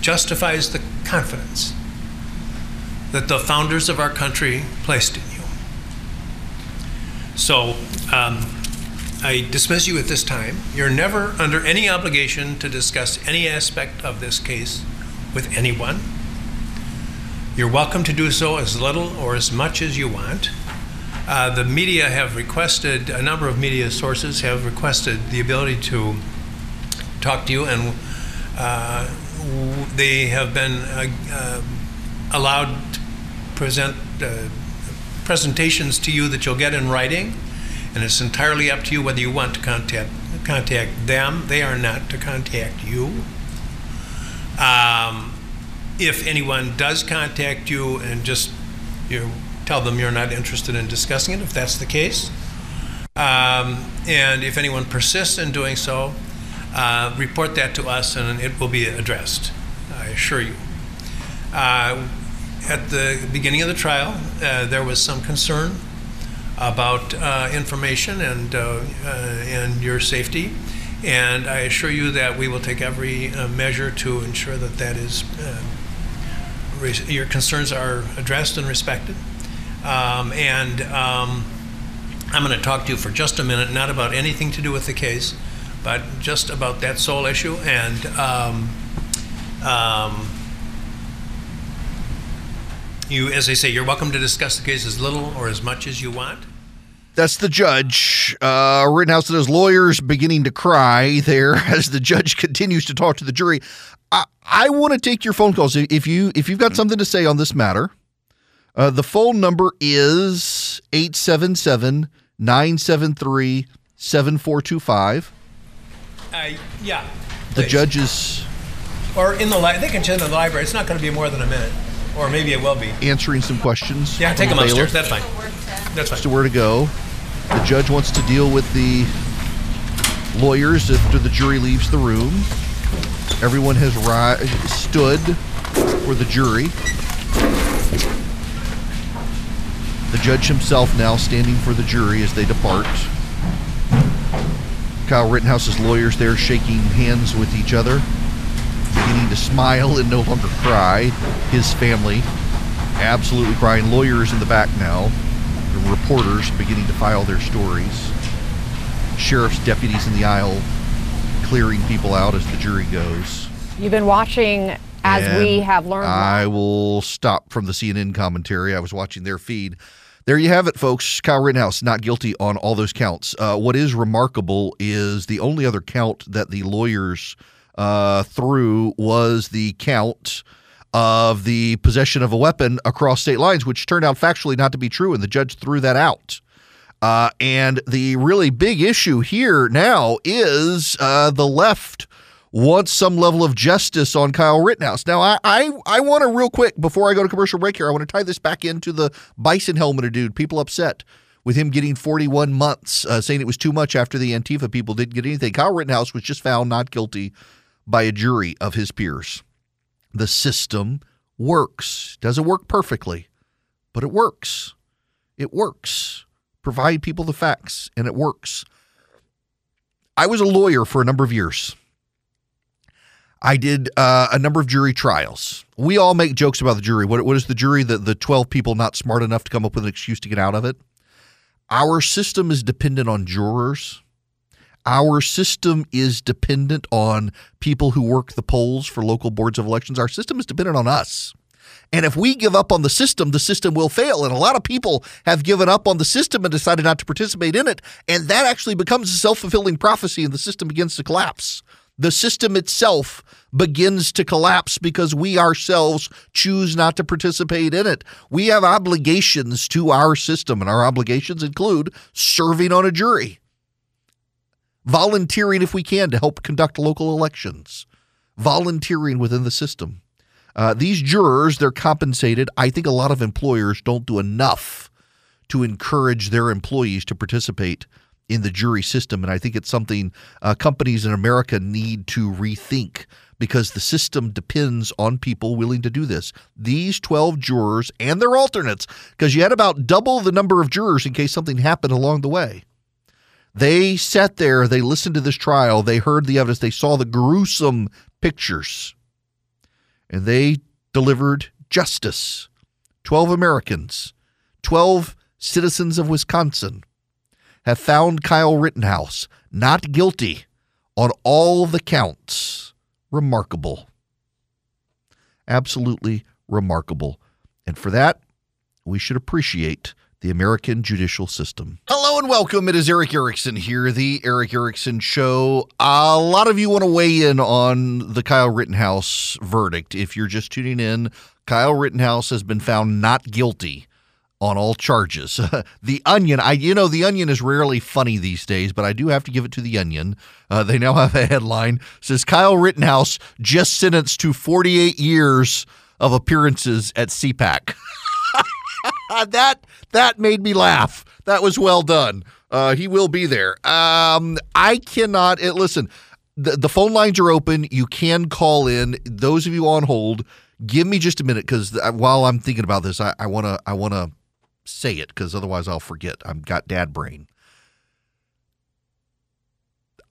justifies the confidence that the founders of our country placed in you. So um, I dismiss you at this time. You're never under any obligation to discuss any aspect of this case with anyone. You're welcome to do so as little or as much as you want. Uh, the media have requested, a number of media sources have requested the ability to talk to you, and uh, they have been uh, uh, allowed present uh, presentations to you that you'll get in writing, and it's entirely up to you whether you want to contact contact them. They are not to contact you. Um, if anyone does contact you and just you tell them you're not interested in discussing it, if that's the case, um, and if anyone persists in doing so, uh, report that to us and it will be addressed. I assure you. Uh, at the beginning of the trial, uh, there was some concern about uh, information and uh, uh, and your safety, and I assure you that we will take every uh, measure to ensure that that is uh, your concerns are addressed and respected. Um, and um, I'm going to talk to you for just a minute, not about anything to do with the case, but just about that sole issue. And um, um, you, as I say, you're welcome to discuss the case as little or as much as you want. That's the judge. Uh, Rittenhouse and his lawyers beginning to cry there as the judge continues to talk to the jury. I, I want to take your phone calls if you if you've got something to say on this matter. Uh, the phone number is 877 973 7425. Uh, yeah. The please. judge is Or in the li- they can send in the library. It's not going to be more than a minute, or maybe it will be. answering some questions. Yeah, take them the upstairs. That's fine. That's as fine. to where to go. The judge wants to deal with the lawyers after the jury leaves the room. Everyone has ri- stood for the jury. The judge himself now standing for the jury as they depart. Kyle Rittenhouse's lawyers there shaking hands with each other, beginning to smile and no longer cry. His family absolutely crying. Lawyers in the back now, the reporters beginning to file their stories. Sheriff's deputies in the aisle clearing people out as the jury goes. You've been watching as And we have learned. I will stop from the CNN commentary. I was watching their feed. There you have it, folks. Kyle Rittenhouse not guilty on all those counts. Uh, what is remarkable is the only other count that the lawyers uh, threw was the count of the possession of a weapon across state lines, which turned out factually not to be true, and the judge threw that out. Uh, and the really big issue here now is uh, the left wants some level of justice on Kyle Rittenhouse. Now, I I, I want to real quick before I go to commercial break here. I want to tie this back into the bison helmeted dude. People upset with him getting 41 months, uh, saying it was too much after the Antifa people didn't get anything. Kyle Rittenhouse was just found not guilty by a jury of his peers. The system works. Doesn't work perfectly, but it works. It works. Provide people the facts, and it works. I was a lawyer for a number of years. I did uh, a number of jury trials. We all make jokes about the jury. What, what is the jury? The, the 12 people not smart enough to come up with an excuse to get out of it? Our system is dependent on jurors. Our system is dependent on people who work the polls for local boards of elections. Our system is dependent on us. And if we give up on the system, the system will fail. And a lot of people have given up on the system and decided not to participate in it. And that actually becomes a self fulfilling prophecy, and the system begins to collapse. The system itself begins to collapse because we ourselves choose not to participate in it. We have obligations to our system, and our obligations include serving on a jury, volunteering if we can to help conduct local elections, volunteering within the system. Uh, these jurors, they're compensated. I think a lot of employers don't do enough to encourage their employees to participate in the jury system. And I think it's something uh, companies in America need to rethink because the system depends on people willing to do this. These 12 jurors and their alternates, because you had about double the number of jurors in case something happened along the way. They sat there, they listened to this trial, they heard the evidence, they saw the gruesome pictures and they delivered justice. 12 Americans, 12 citizens of Wisconsin have found Kyle Rittenhouse not guilty on all the counts. Remarkable. Absolutely remarkable. And for that, we should appreciate the American judicial system. Hello and welcome. It is Erick Erickson here, the Erick Erickson Show. A lot of you want to weigh in on the Kyle Rittenhouse verdict. If you're just tuning in, Kyle Rittenhouse has been found not guilty on all charges. the Onion, I you know the Onion is rarely funny these days, but I do have to give it to the Onion. Uh, they now have a headline says Kyle Rittenhouse just sentenced to 48 years of appearances at CPAC. that that made me laugh. That was well done. Uh, he will be there. Um, I cannot it, listen. The, the phone lines are open. You can call in. Those of you on hold, give me just a minute because while I'm thinking about this, I want to I want to say it because otherwise I'll forget. I've got dad brain.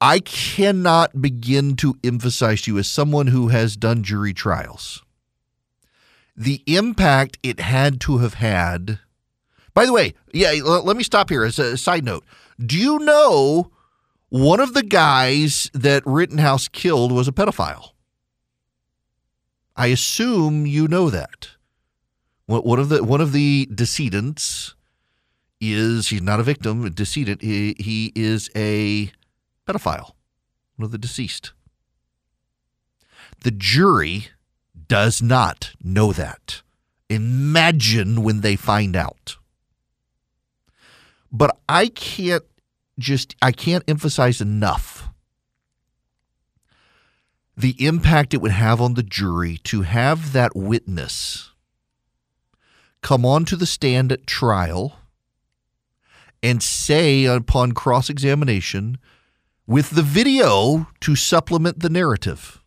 I cannot begin to emphasize to you as someone who has done jury trials the impact it had to have had. By the way, yeah, let me stop here as a side note. Do you know one of the guys that Rittenhouse killed was a pedophile? I assume you know that. One of the one of the decedents is he's not a victim, a decedent. He, he is a pedophile, one of the deceased. The jury does not know that. Imagine when they find out. But I can't just, I can't emphasize enough the impact it would have on the jury to have that witness come onto the stand at trial and say upon cross examination with the video to supplement the narrative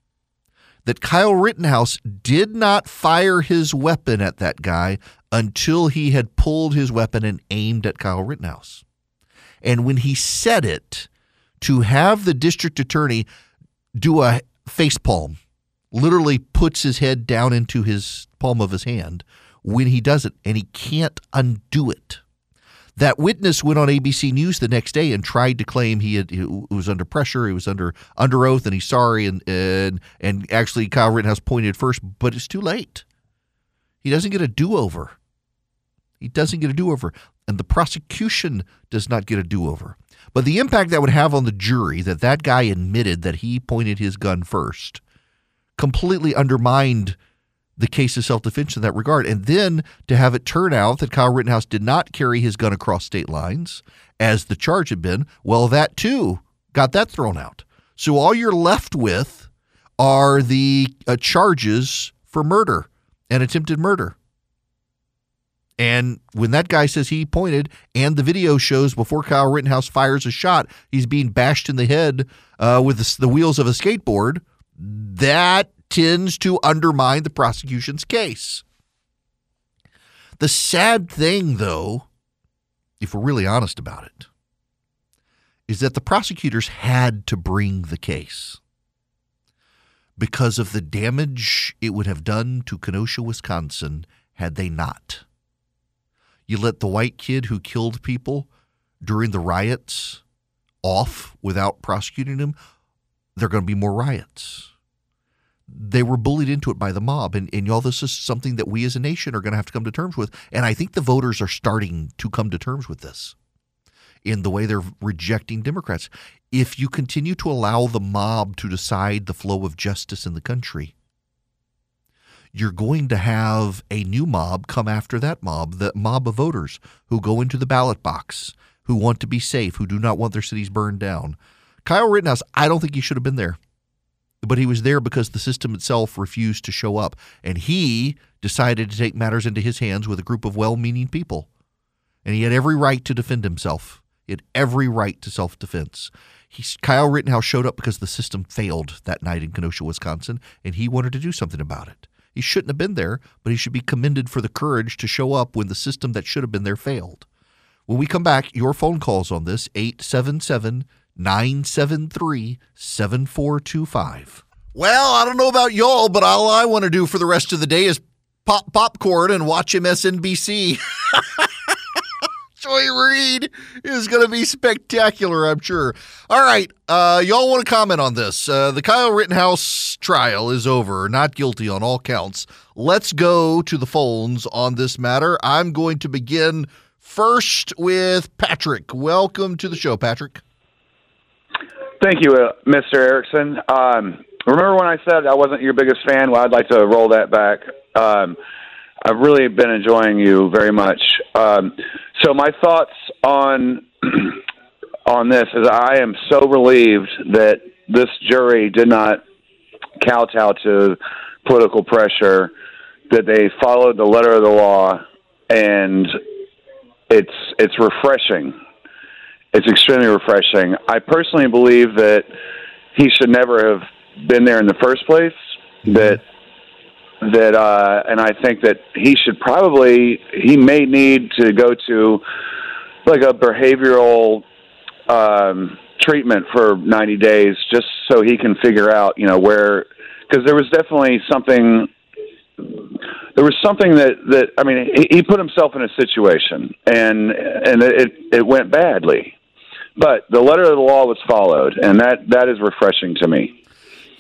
that Kyle Rittenhouse did not fire his weapon at that guy until he had pulled his weapon and aimed at Kyle Rittenhouse. And when he said it, to have the district attorney do a face palm, literally puts his head down into his palm of his hand when he does it, and he can't undo it. That witness went on ABC News the next day and tried to claim he, had, he was under pressure, he was under under oath, and he's sorry. And and and actually, Kyle Rittenhouse pointed first, but it's too late. He doesn't get a do over. He doesn't get a do over, and the prosecution does not get a do over. But the impact that would have on the jury that that guy admitted that he pointed his gun first completely undermined the case of self defense in that regard. And then to have it turn out that Kyle Rittenhouse did not carry his gun across state lines, as the charge had been, well, that too got that thrown out. So all you're left with are the uh, charges for murder and attempted murder. And when that guy says he pointed, and the video shows before Kyle Rittenhouse fires a shot, he's being bashed in the head uh, with the, the wheels of a skateboard, that tends to undermine the prosecution's case. The sad thing, though, if we're really honest about it, is that the prosecutors had to bring the case because of the damage it would have done to Kenosha, Wisconsin, had they not. You let the white kid who killed people during the riots off without prosecuting him, there are going to be more riots. They were bullied into it by the mob. And, and y'all, this is something that we as a nation are going to have to come to terms with. And I think the voters are starting to come to terms with this in the way they're rejecting Democrats. If you continue to allow the mob to decide the flow of justice in the country, you're going to have a new mob come after that mob, the mob of voters who go into the ballot box, who want to be safe, who do not want their cities burned down. Kyle Rittenhouse, I don't think he should have been there. But he was there because the system itself refused to show up. And he decided to take matters into his hands with a group of well meaning people. And he had every right to defend himself. He had every right to self defense. Kyle Rittenhouse showed up because the system failed that night in Kenosha, Wisconsin, and he wanted to do something about it. He shouldn't have been there, but he should be commended for the courage to show up when the system that should have been there failed. When we come back, your phone calls on this 877 973 7425. Well, I don't know about y'all, but all I want to do for the rest of the day is pop popcorn and watch MSNBC. Joy Reid is going to be spectacular, I'm sure. All right, uh, y'all want to comment on this? Uh, the Kyle Rittenhouse trial is over, not guilty on all counts. Let's go to the phones on this matter. I'm going to begin first with Patrick. Welcome to the show, Patrick. Thank you, uh, Mr. Erickson. Um, remember when I said I wasn't your biggest fan? Well, I'd like to roll that back. Um, I've really been enjoying you very much. Um, so my thoughts on on this is I am so relieved that this jury did not kowtow to political pressure, that they followed the letter of the law, and it's it's refreshing. It's extremely refreshing. I personally believe that he should never have been there in the first place. That that uh, and I think that he should probably he may need to go to like a behavioral um, treatment for 90 days just so he can figure out you know where because there was definitely something there was something that that I mean he, he put himself in a situation and and it it went badly but the letter of the law was followed and that that is refreshing to me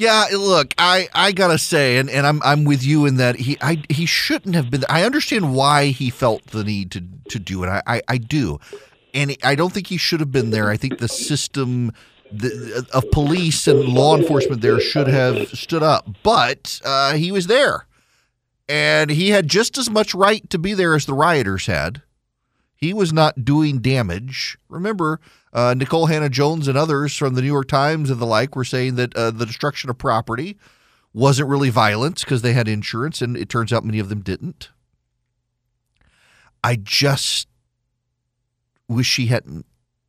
yeah, look, I, I gotta say, and, and I'm I'm with you in that he I he shouldn't have been. I understand why he felt the need to to do it. I I, I do, and I don't think he should have been there. I think the system the, of police and law enforcement there should have stood up, but uh, he was there, and he had just as much right to be there as the rioters had. He was not doing damage. Remember, uh, Nikole Hannah Jones and others from the New York Times and the like were saying that uh, the destruction of property wasn't really violence because they had insurance, and it turns out many of them didn't. I just wish he hadn't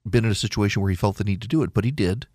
been in a situation where he felt the need to do it, but he did.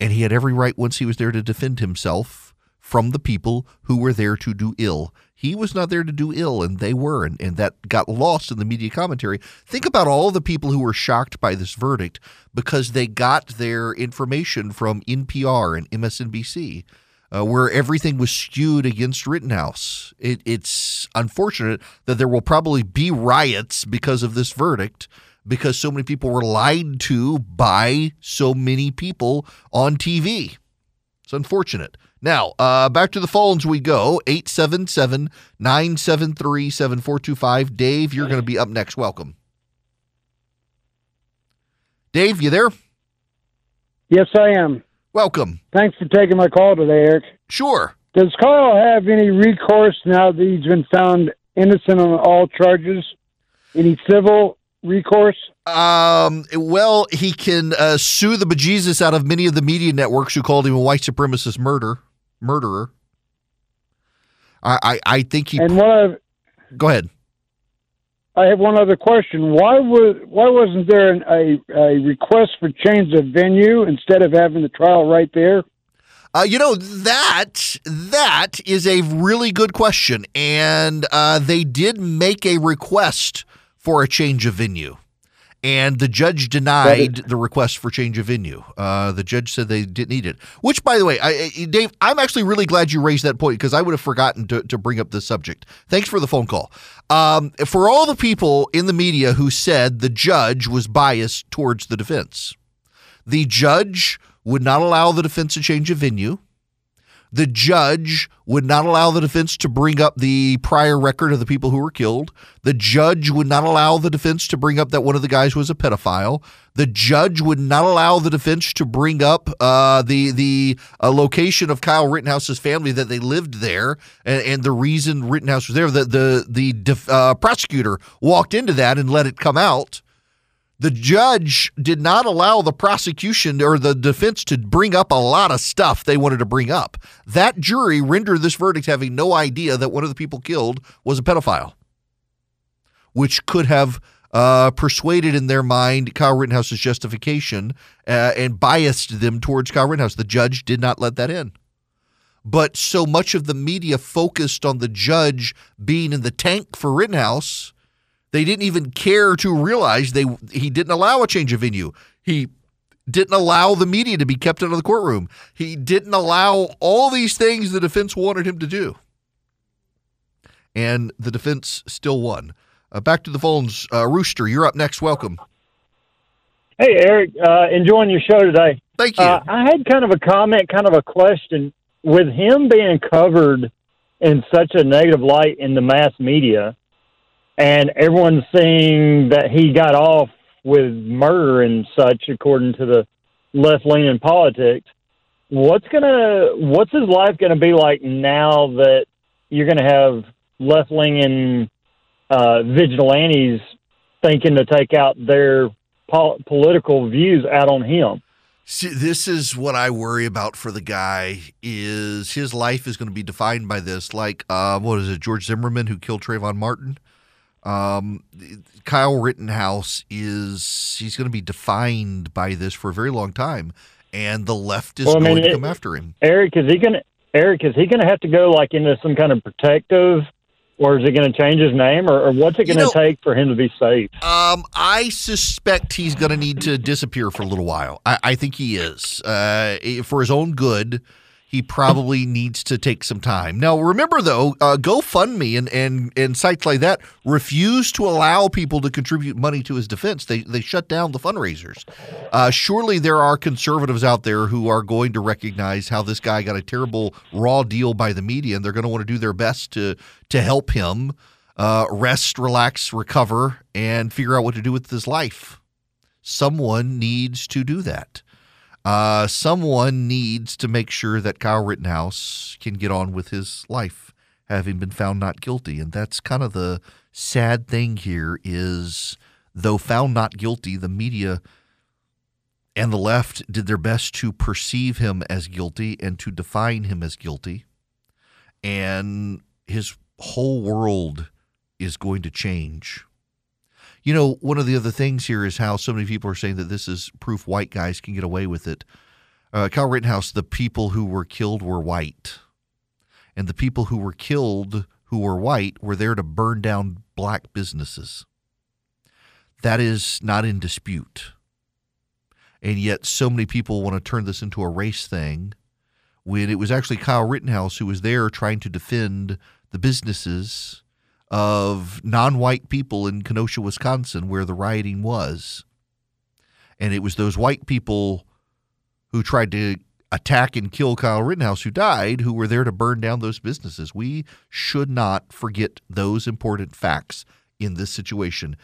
And he had every right once he was there to defend himself from the people who were there to do ill. He was not there to do ill, and they were, and, and that got lost in the media commentary. Think about all the people who were shocked by this verdict because they got their information from NPR and MSNBC. Uh, where everything was skewed against Rittenhouse. It, it's unfortunate that there will probably be riots because of this verdict, because so many people were lied to by so many people on TV. It's unfortunate. Now, uh, back to the phones we go 877 973 7425. Dave, you're going to be up next. Welcome. Dave, you there? Yes, I am. Welcome. Thanks for taking my call today, Erick. Sure. Does Carl have any recourse now that he's been found innocent on all charges? Any civil recourse? Um, well, he can uh, sue the bejesus out of many of the media networks who called him a white supremacist murder murderer. I, I, I think he. And what I've, Go ahead. I have one other question. Why was why wasn't there an, a a request for change of venue instead of having the trial right there? Uh, you know that that is a really good question, and uh, they did make a request for a change of venue, and the judge denied the request for change of venue. Uh, the judge said they didn't need it. Which, by the way, I, I- Dave, I'm actually really glad you raised that point because I would have forgotten to, to bring up this subject. Thanks for the phone call. Um, for all the people in the media who said the judge was biased towards the defense, the judge would not allow the defense to change a venue. The judge would not allow the defense to bring up the prior record of the people who were killed. The judge would not allow the defense to bring up that one of the guys was a pedophile. The judge would not allow the defense to bring up uh, the the uh, location of Kyle Rittenhouse's family that they lived there and, and the reason Rittenhouse was there. The the the def, uh, prosecutor walked into that and let it come out. The judge did not allow the prosecution or the defense to bring up a lot of stuff they wanted to bring up. That jury rendered this verdict having no idea that one of the people killed was a pedophile, which could have uh, persuaded in their mind Kyle Rittenhouse's justification uh, and biased them towards Kyle Rittenhouse. The judge did not let that in. But so much of the media focused on the judge being in the tank for Rittenhouse they didn't even care to realize they he didn't allow a change of venue. He didn't allow the media to be kept out of the courtroom. He didn't allow all these things the defense wanted him to do. And the defense still won. Uh, back to the phones. Uh, Rooster, you're up next. Welcome. Hey, Erick, uh, enjoying your show today. Thank you. Uh, I had kind of a comment, kind of a question. With him being covered in such a negative light in the mass media, and everyone's saying that he got off with murder and such, according to the left leaning politics. What's gonna what's his life gonna be like now that you're gonna have left leaning uh, vigilantes thinking to take out their pol- political views out on him? See, this is what I worry about for the guy is his life is going to be defined by this. Like, uh, what is it, George Zimmerman who killed Trayvon Martin? Um, Kyle Rittenhouse is he's going to be defined by this for a very long time, and the left is Well, I mean, going to it- come after him. Erick, is he gonna Erick is he gonna have to go like into some kind of protective, or is he gonna change his name, or, or what's it gonna know- take for him to be safe? Um, I suspect he's going to need to disappear for a little while. I, I think he is. Uh, for his own good, he probably needs to take some time. Now, remember though, uh, GoFundMe and, and and sites like that refuse to allow people to contribute money to his defense. They they shut down the fundraisers. Uh, surely there are conservatives out there who are going to recognize how this guy got a terrible raw deal by the media, and they're going to want to do their best to to help him uh, rest, relax, recover, and figure out what to do with his life. Someone needs to do that. Uh, someone needs to make sure that Kyle Rittenhouse can get on with his life, having been found not guilty. And that's kind of the sad thing here is, though found not guilty, the media and the left did their best to perceive him as guilty and to define him as guilty. And his whole world is going to change. You know, one of the other things here is how so many people are saying that this is proof white guys can get away with it. Uh, Kyle Rittenhouse, the people who were killed were white. And the people who were killed who were white were there to burn down black businesses. That is not in dispute. And yet, so many people want to turn this into a race thing when it was actually Kyle Rittenhouse who was there trying to defend the businesses of non white people in Kenosha, Wisconsin, where the rioting was. And it was those white people who tried to attack and kill Kyle Rittenhouse who died who were there to burn down those businesses. We should not forget those important facts in this situation.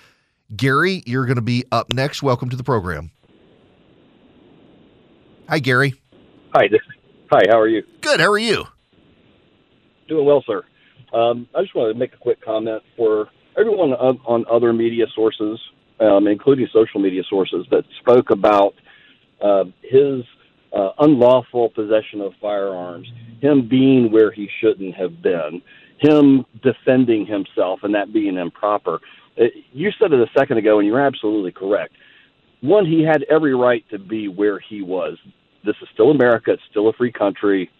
Gary, you're going to be up next. Welcome to the program. Hi, Gary. Hi. Hi. How are you? Good. How are you? Doing well, sir. Um, I just wanted to make a quick comment for everyone on, on other media sources, um, including social media sources, that spoke about uh, his uh, unlawful possession of firearms, him being where he shouldn't have been, him defending himself, and that being improper. Uh, you said it a second ago, and you're absolutely correct. One, he had every right to be where he was. This is still America. It's still a free country.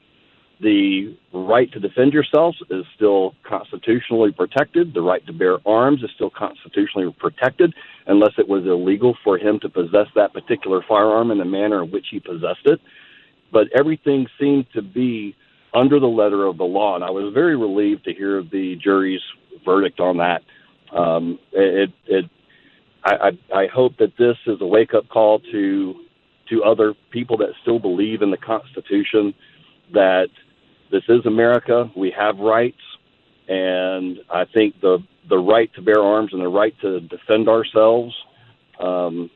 The right to defend yourself is still constitutionally protected. The right to bear arms is still constitutionally protected, unless it was illegal for him to possess that particular firearm in the manner in which he possessed it. But everything seemed to be under the letter of the law, and I was very relieved to hear the jury's verdict on that. Um, it, it, I, I, I hope that this is a wake up call to to other people that still believe in the Constitution that this is America. We have rights, and I think the the right to bear arms and the right to defend ourselves, um,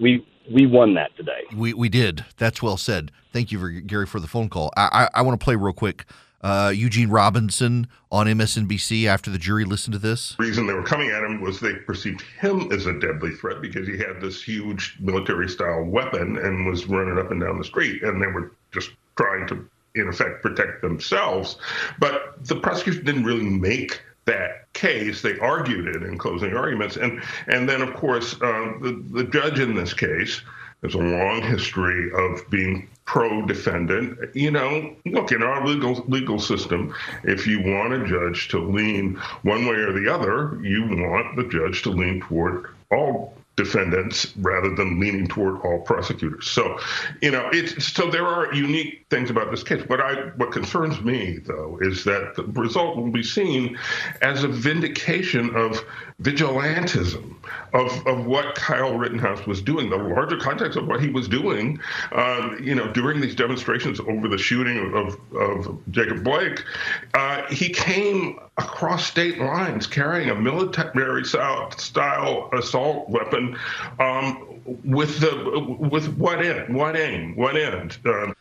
we we won that today. We we did. That's well said. Thank you, for, Gary, for the phone call. I I, I want to play real quick. Uh, Eugene Robinson on MSNBC after the jury listened to this. The reason they were coming at him was they perceived him as a deadly threat because he had this huge military style weapon and was running up and down the street, and they were just trying to, in effect, protect themselves. But the prosecution didn't really make that case. They argued it in closing arguments, and and then of course uh, the the judge in this case has a long history of being pro-defendant. You know, look in our legal legal system, if you want a judge to lean one way or the other, you want the judge to lean toward all defendants rather than leaning toward all prosecutors. So, you know, it's so there are unique things about this case. What I what concerns me though is that the result will be seen as a vindication of vigilantism of, of what Kyle Rittenhouse was doing, the larger context of what he was doing, uh, you know, during these demonstrations over the shooting of, of Jacob Blake, uh, he came across state lines carrying a military style assault weapon um, with the with what end? What aim? What end? Uh,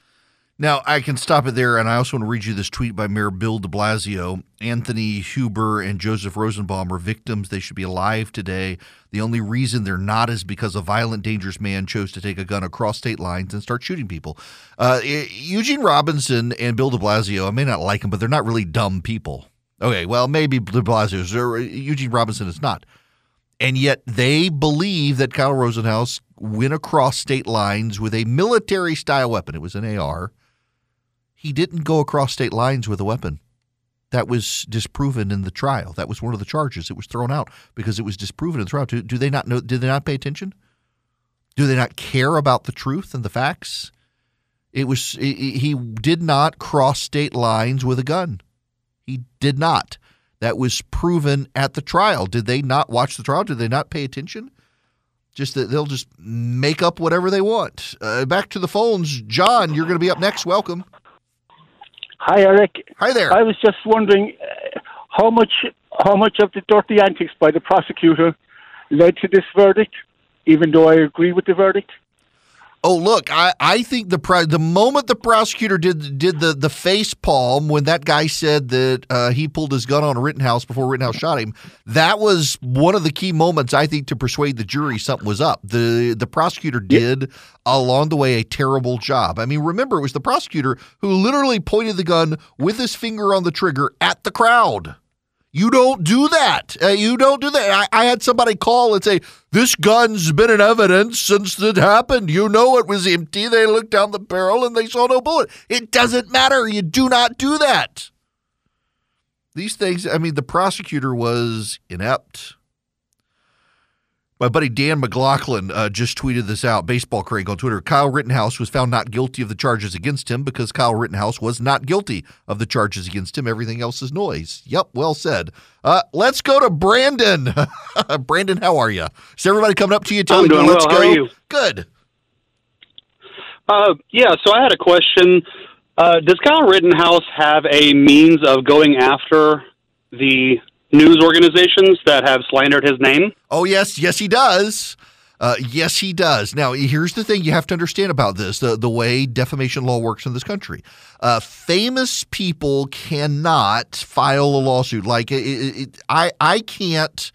now, I can stop it there, and I also want to read you this tweet by Mayor Bill de Blasio. Anthony Huber and Joseph Rosenbaum are victims. They should be alive today. The only reason they're not is because a violent, dangerous man chose to take a gun across state lines and start shooting people. Uh, Eugene Robinson and Bill de Blasio, I may not like them, but they're not really dumb people. Okay, well, maybe de Blasio or Eugene Robinson is not. And yet they believe that Kyle Rosenhaus went across state lines with a military style weapon. It was an AR he didn't go across state lines with a weapon. That was disproven in the trial. That was one of the charges. It was thrown out because it was disproven in the trial. Do, do they not know? Did they not pay attention? Do they not care about the truth and the facts? It was he did not cross state lines with a gun. He did not. That was proven at the trial. Did they not watch the trial? Did they not pay attention? Just that they'll just make up whatever they want. Uh, back to the phones. John, you're going to be up next. Welcome. Hi, Erick. Hi there. I was just wondering uh, how much how much of the dirty antics by the prosecutor led to this verdict, even though I agree with the verdict. Oh, look, I, I think the the moment the prosecutor did did the, the face palm when that guy said that uh, he pulled his gun on Rittenhouse before Rittenhouse shot him, that was one of the key moments I think to persuade the jury something was up. The the prosecutor did along the way a terrible job. I mean, remember it was the prosecutor who literally pointed the gun with his finger on the trigger at the crowd. You don't do that. Uh, you don't do that. I, I, had somebody call and say, This gun's been in evidence since it happened. You know it was empty. They looked down the barrel and they saw no bullet. It doesn't matter. You do not do that. These things, I mean, the prosecutor was inept. My buddy Dan McLaughlin uh, just tweeted this out. Baseball Crank on Twitter. Kyle Rittenhouse was found not guilty of the charges against him because Kyle Rittenhouse was not guilty of the charges against him. Everything else is noise. Yep, well said. Uh, let's go to Brandon. Brandon, how are you? Is everybody coming up to you telling doing you let's well. go? How are you? Good. Uh, yeah, so I had a question. Uh, does Kyle Rittenhouse have a means of going after the news organizations that have slandered his name? Oh yes, yes he does. Uh, yes, he does. Now, here's the thing you have to understand about this the, the way defamation law works in this country. Uh, famous people cannot file a lawsuit. Like, it, it, I, I can't.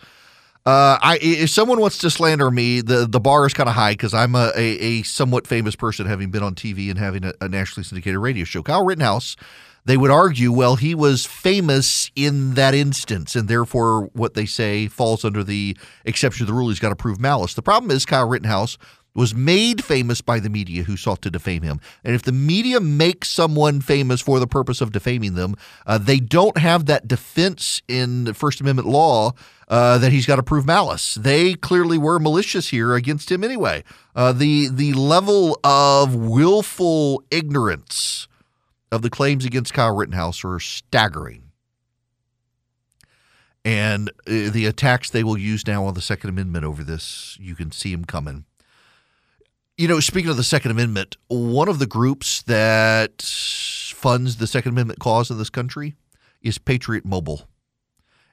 Uh, I, if someone wants to slander me, the, the bar is kind of high because I'm a, a, a, somewhat famous person, having been on TV and having a, a nationally syndicated radio show. Kyle Rittenhouse they would argue, well, he was famous in that instance, and therefore what they say falls under the exception to the rule. He's got to prove malice. The problem is Kyle Rittenhouse was made famous by the media who sought to defame him. And if the media makes someone famous for the purpose of defaming them, uh, they don't have that defense in First Amendment law uh, that he's got to prove malice. They clearly were malicious here against him anyway. Uh, the the level of willful ignorance of the claims against Kyle Rittenhouse are staggering. And uh, the attacks they will use now on the Second Amendment over this, you can see them coming. You know, speaking of the Second Amendment, one of the groups that funds the Second Amendment cause in this country is Patriot Mobile.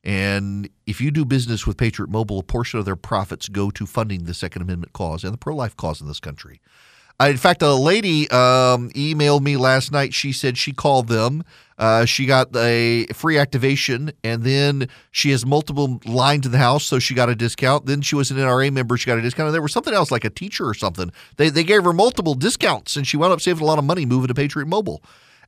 And if you do business with Patriot Mobile, a portion of their profits go to funding the Second Amendment cause and the pro life cause in this country. In fact, a lady um, emailed me last night. She said she called them. Uh, she got a free activation, and then she has multiple lines in the house, so she got a discount. Then she was an NRA member, she got a discount. And there was something else, like a teacher or something. They, they gave her multiple discounts, and she wound up saving a lot of money moving to Patriot Mobile.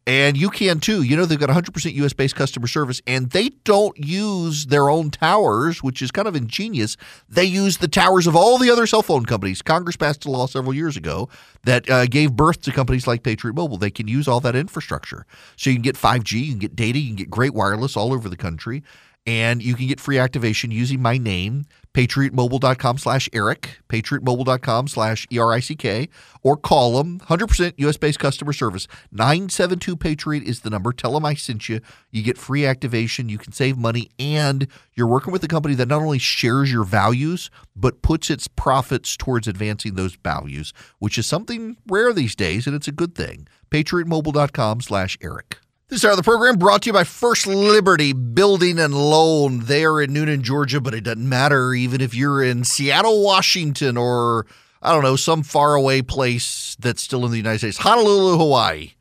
And you can too. You know, they've got 100% US based customer service, and they don't use their own towers, which is kind of ingenious. They use the towers of all the other cell phone companies. Congress passed a law several years ago that uh, gave birth to companies like Patriot Mobile. They can use all that infrastructure. So you can get 5G, you can get data, you can get great wireless all over the country and you can get free activation using my name, patriotmobile.com slash Erick, patriotmobile.com slash E-R-I-C-K, or call them, 100% U.S.-based customer service. 972-PATRIOT is the number. Tell them I sent you. You get free activation. You can save money, and you're working with a company that not only shares your values, but puts its profits towards advancing those values, which is something rare these days, and it's a good thing. patriotmobile.com slash Erick. This hour of the program brought to you by First Liberty Building and Loan. They are in Newnan, Georgia, but it doesn't matter even if you're in Seattle, Washington, or I don't know, some faraway place that's still in the United States, Honolulu, Hawaii.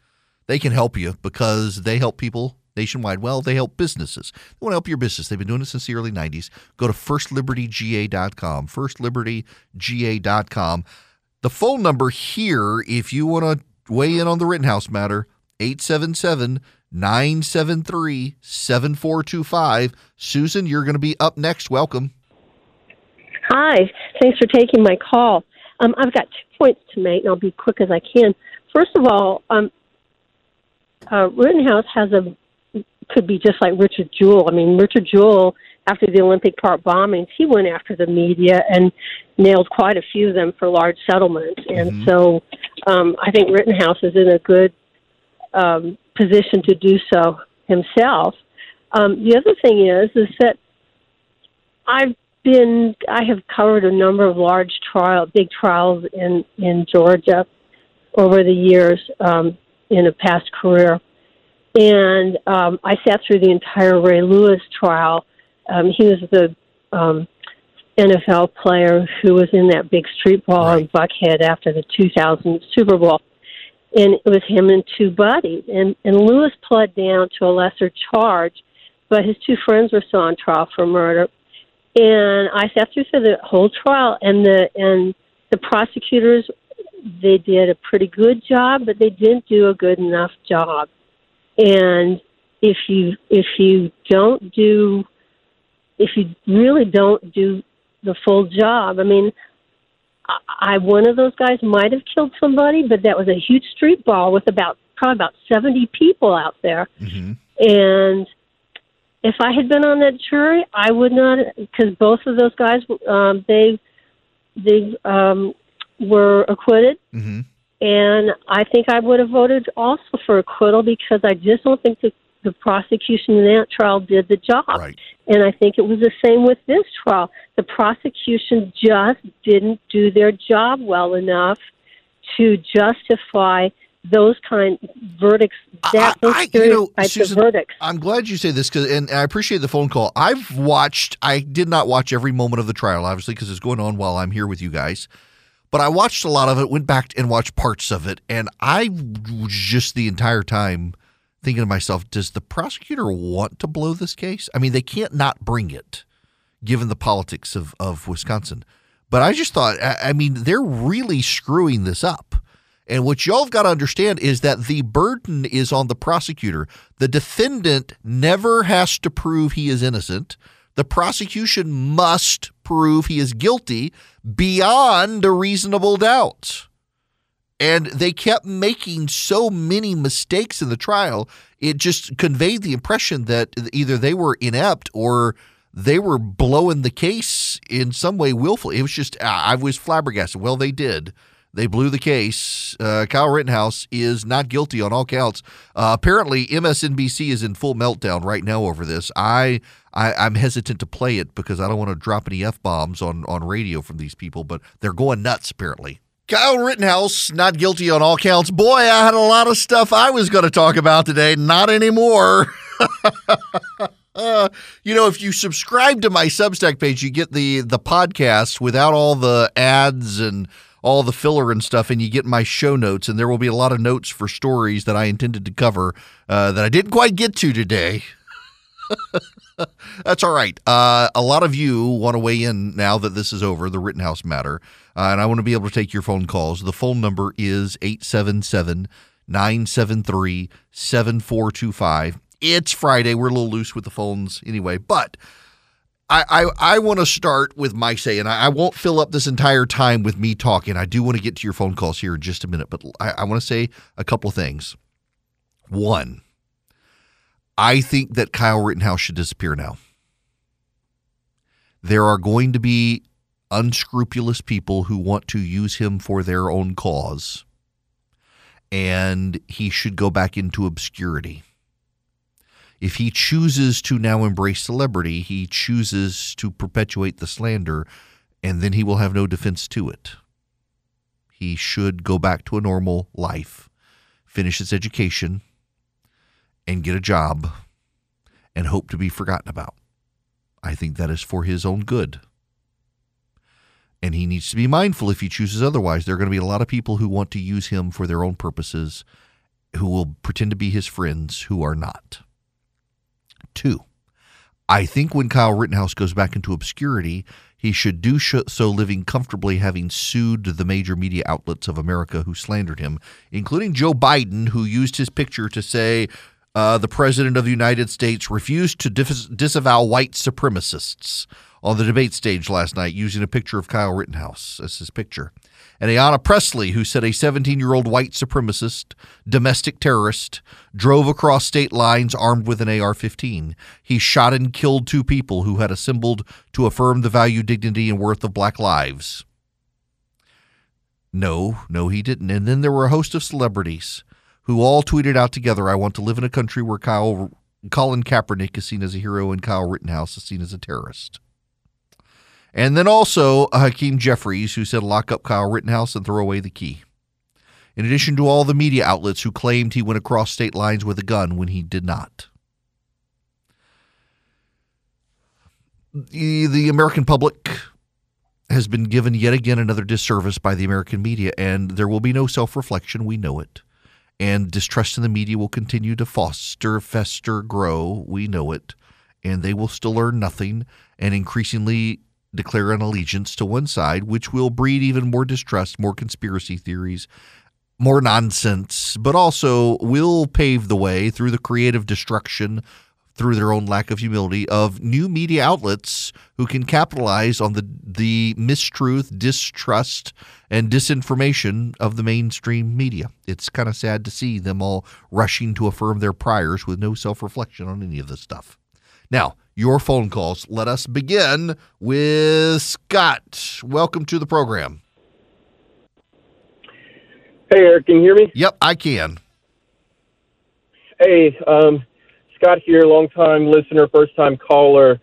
They can help you because they help people nationwide. Well, they help businesses. They want to help your business. They've been doing it since the early 90s. Go to firstlibertyga.com, firstlibertyga.com. The phone number here, if you want to weigh in on the Rittenhouse matter, 877 973 7425. Susan, you're going to be up next. Welcome. Hi. Thanks for taking my call. Um, I've got two points to make, and I'll be quick as I can. First of all, um, uh, Rittenhouse has a could be just like Richard Jewell. I mean, Richard Jewell, after the Olympic Park bombings, he went after the media and nailed quite a few of them for large settlements. And mm-hmm. so, um, I think Rittenhouse is in a good um, position to do so himself. Um, the other thing is, is that I've been, I have covered a number of large trial, big trials in in Georgia over the years um, in a past career, and um, I sat through the entire Ray Lewis trial. Um, he was the um, NFL player who was in that big street brawl right. in Buckhead after the 2000 Super Bowl and it was him and two buddies. And and Lewis pled down to a lesser charge, but his two friends were still on trial for murder. And I sat through for the whole trial, and the and the prosecutors they did a pretty good job, but they didn't do a good enough job. And if you if you don't do if you really don't do the full job, I mean, I one of those guys might have killed somebody, but that was a huge street ball with about probably about seventy people out there, mm-hmm. and if I had been on that jury, I would not because both of those guys um, they they um, were acquitted, mm-hmm. and I think I would have voted also for acquittal because I just don't think the the prosecution in that trial did the job. Right. And I think it was the same with this trial. The prosecution just didn't do their job well enough to justify those kind verdicts, that those I, you know, types Susan, of verdicts. I'm glad you say this because, and I appreciate the phone call. I've watched. I did not watch every moment of the trial, obviously, because it's going on while I'm here with you guys. But I watched a lot of it. Went back and watched parts of it, and I was just the entire time thinking to myself, does the prosecutor want to blow this case? I mean, they can't not bring it, given the politics of of Wisconsin. But I just thought, I I mean, they're really screwing this up. And what y'all have got to understand is that the burden is on the prosecutor. The defendant never has to prove he is innocent. The prosecution must prove he is guilty beyond a reasonable doubt. And they kept making so many mistakes in the trial, it just conveyed the impression that either they were inept or they were blowing the case in some way willfully. It was just, I was flabbergasted. Well, they did. They blew the case. Uh, Kyle Rittenhouse is not guilty on all counts. Uh, apparently, MSNBC is in full meltdown right now over this. I, I I'm hesitant to play it because I don't want to drop any f bombs on on radio from these people, but they're going nuts apparently. Kyle Rittenhouse not guilty on all counts. Boy, I had a lot of stuff I was going to talk about today. Not anymore. Uh, you know, if you subscribe to my Substack page, you get the the podcast without all the ads and all the filler and stuff, and you get my show notes. And there will be a lot of notes for stories that I intended to cover uh, that I didn't quite get to today. That's all right. Uh, a lot of you want to weigh in now that this is over, the Rittenhouse matter, uh, and I want to be able to take your phone calls. The phone number is 877 973 7425. It's Friday. We're a little loose with the phones anyway, but I, I, I want to start with my say, and I, I won't fill up this entire time with me talking. I do want to get to your phone calls here in just a minute, but I, I want to say a couple of things. One, I think that Kyle Rittenhouse should disappear now. There are going to be unscrupulous people who want to use him for their own cause, and he should go back into obscurity. If he chooses to now embrace celebrity, he chooses to perpetuate the slander, and then he will have no defense to it. He should go back to a normal life, finish his education, and get a job and hope to be forgotten about. I think that is for his own good. And he needs to be mindful if he chooses otherwise. There are going to be a lot of people who want to use him for their own purposes, who will pretend to be his friends who are not. Two, I think when Kyle Rittenhouse goes back into obscurity, he should do so living comfortably, having sued the major media outlets of America who slandered him, including Joe Biden, who used his picture to say uh, the President of the United States refused to dis- disavow white supremacists on the debate stage last night using a picture of Kyle Rittenhouse as his picture. And Ayanna Pressley, who said a 17 year old white supremacist, domestic terrorist, drove across state lines armed with an AR 15. He shot and killed two people who had assembled to affirm the value, dignity, and worth of black lives. No, no, he didn't. And then there were a host of celebrities who all tweeted out together, I want to live in a country where Kyle, Colin Kaepernick is seen as a hero and Kyle Rittenhouse is seen as a terrorist. And then also uh, Hakeem Jeffries, who said, lock up Kyle Rittenhouse and throw away the key. In addition to all the media outlets who claimed he went across state lines with a gun when he did not. The, the American public has been given yet again another disservice by the American media, and there will be no self reflection. We know it. And distrust in the media will continue to foster, fester, grow. We know it. And they will still learn nothing and increasingly declare an allegiance to one side, which will breed even more distrust, more conspiracy theories, more nonsense, but also will pave the way through the creative destruction through their own lack of humility of new media outlets who can capitalize on the the mistruth, distrust, and disinformation of the mainstream media. It's kind of sad to see them all rushing to affirm their priors with no self-reflection on any of this stuff. Now, your phone calls. Let us begin with Scott. Welcome to the program. Hey, Erick, can you hear me? Yep, I can. Hey, um, Scott here, longtime listener, first time caller.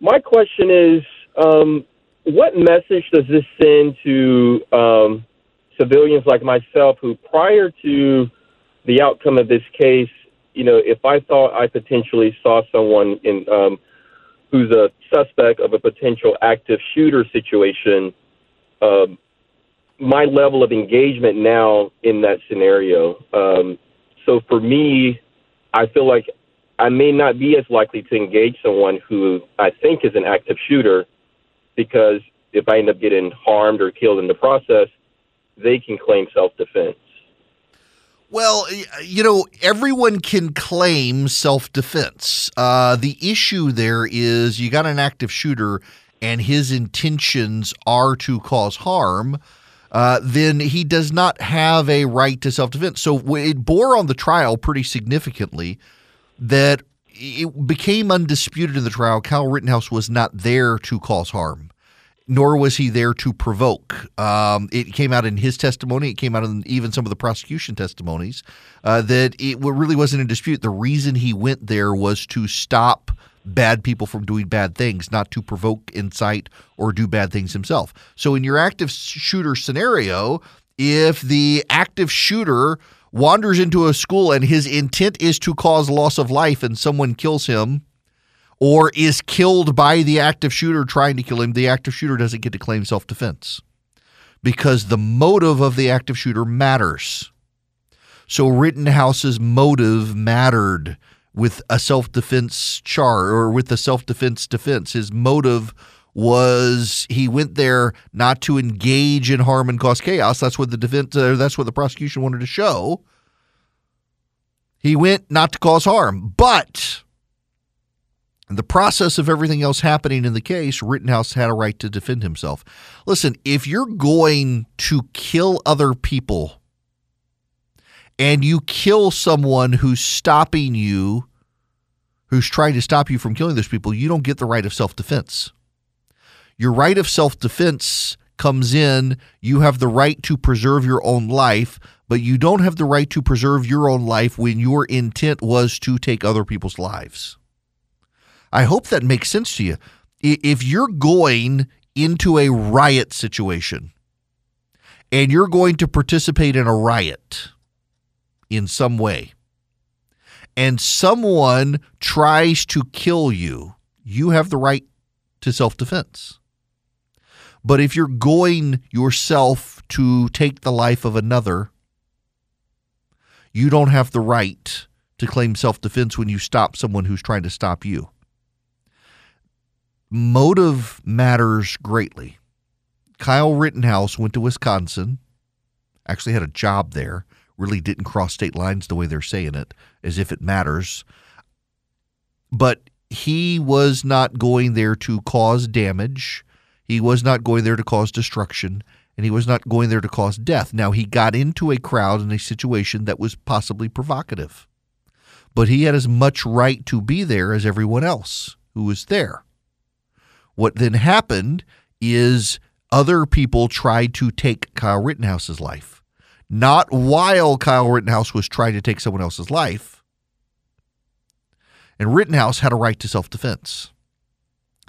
My question is, um, what message does this send to um, civilians like myself who, prior to the outcome of this case, you know, if I thought I potentially saw someone in um, who's a suspect of a potential active shooter situation, um, my level of engagement now in that scenario. Um, so for me, I feel like I may not be as likely to engage someone who I think is an active shooter because if I end up getting harmed or killed in the process, they can claim self defense. Well, you know, everyone can claim self defense. Uh, the issue there is you got an active shooter and his intentions are to cause harm. Uh, then he does not have a right to self defense. So it bore on the trial pretty significantly that it became undisputed in the trial Kyle Rittenhouse was not there to cause harm nor was he there to provoke. Um, it came out in his testimony. It came out in even some of the prosecution testimonies uh, that it really wasn't in dispute. The reason he went there was to stop bad people from doing bad things, not to provoke, incite, or do bad things himself. So, in your active shooter scenario, if the active shooter wanders into a school and his intent is to cause loss of life and someone kills him, or is killed by the active shooter trying to kill him, the active shooter doesn't get to claim self defense because the motive of the active shooter matters. So Rittenhouse's motive mattered with a self defense char or with the self defense defense. His motive was he went there not to engage in harm and cause chaos. That's what the defense. Uh, that's what the prosecution wanted to show. He went not to cause harm, but in the process of everything else happening in the case, Rittenhouse had a right to defend himself. Listen, if you're going to kill other people and you kill someone who's stopping you, who's trying to stop you from killing those people, you don't get the right of self defense. Your right of self defense comes in, you have the right to preserve your own life, but you don't have the right to preserve your own life when your intent was to take other people's lives. I hope that makes sense to you. If you're going into a riot situation and you're going to participate in a riot in some way, and someone tries to kill you, you have the right to self defense. But if you're going yourself to take the life of another, you don't have the right to claim self defense when you stop someone who's trying to stop you motive matters greatly. Kyle Rittenhouse went to Wisconsin, actually had a job there, really didn't cross state lines the way they're saying it, as if it matters. But he was not going there to cause damage. He was not going there to cause destruction. And he was not going there to cause death. Now, he got into a crowd in a situation that was possibly provocative. But he had as much right to be there as everyone else who was there. What then happened is other people tried to take Kyle Rittenhouse's life. Not while Kyle Rittenhouse was trying to take someone else's life. And Rittenhouse had a right to self defense.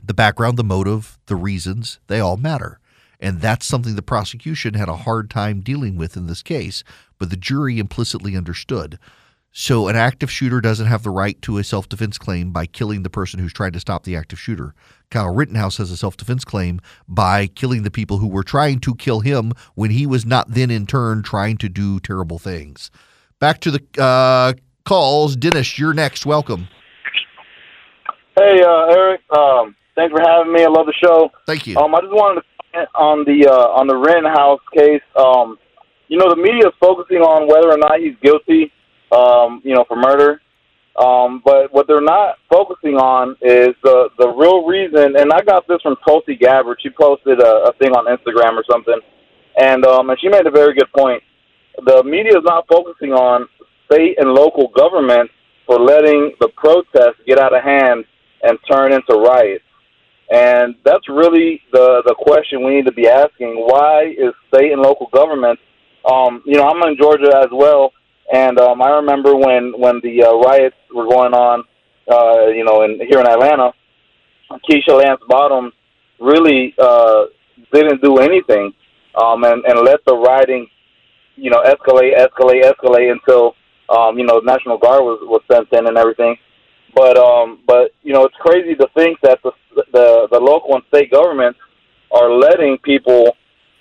The background, the motive, the reasons, they all matter. And that's something the prosecution had a hard time dealing with in this case, but the jury implicitly understood. So an active shooter doesn't have the right to a self defense claim by killing the person who's trying to stop the active shooter. Kyle Rittenhouse has a self defense claim by killing the people who were trying to kill him when he was not then in turn trying to do terrible things. Back to the uh, calls. Dennis, you're next. Welcome. Hey, uh, Erick. Um, thanks for having me. I love the show. Thank you. Um, I just wanted to comment on the uh, on the Rittenhouse case. Um, you know, the media is focusing on whether or not he's guilty um, you know, for murder. Um, but what they're not focusing on is the the real reason. And I got this from Tulsi Gabbard. She posted a, a thing on Instagram or something, and um, and she made a very good point. The media is not focusing on state and local governments for letting the protests get out of hand and turn into riots. And that's really the the question we need to be asking. Why is state and local governments? Um, you know, I'm in Georgia as well and um, I remember when when the uh, riots were going on, uh, you know, in here in Atlanta, Keisha Lance Bottoms really uh, didn't do anything, um, and and let the rioting you know, escalate, escalate, escalate until um, you know, National Guard was was sent in and everything. But um, but you know, it's crazy to think that the the, the local and state governments are letting people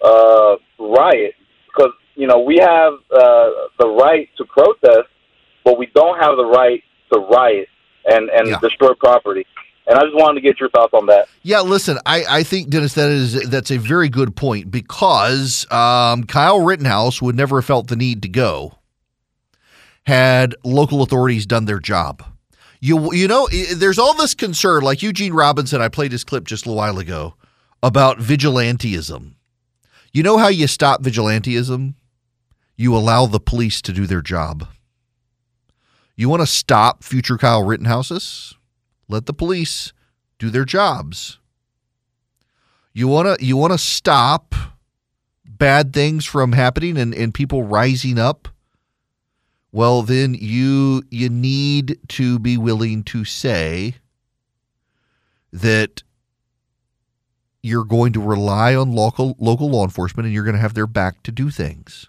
uh, riot because you know we have uh, the right to protest, but we don't have the right to riot and and Yeah. destroy property. And I just wanted to get your thoughts on that. Yeah, listen, I, I think Dennis, that is that's a very good point because um, Kyle Rittenhouse would never have felt the need to go had local authorities done their job. You you know, there's all this concern, like Eugene Robinson. I played his clip just a little while ago about vigilanteism. You know how you stop vigilanteism? You allow the police to do their job. You want to stop future Kyle Rittenhouses? Let the police do their jobs. You want to you want to stop bad things from happening and, and people rising up? Well, then you you need to be willing to say that you're going to rely on local local law enforcement and you're going to have their back to do things.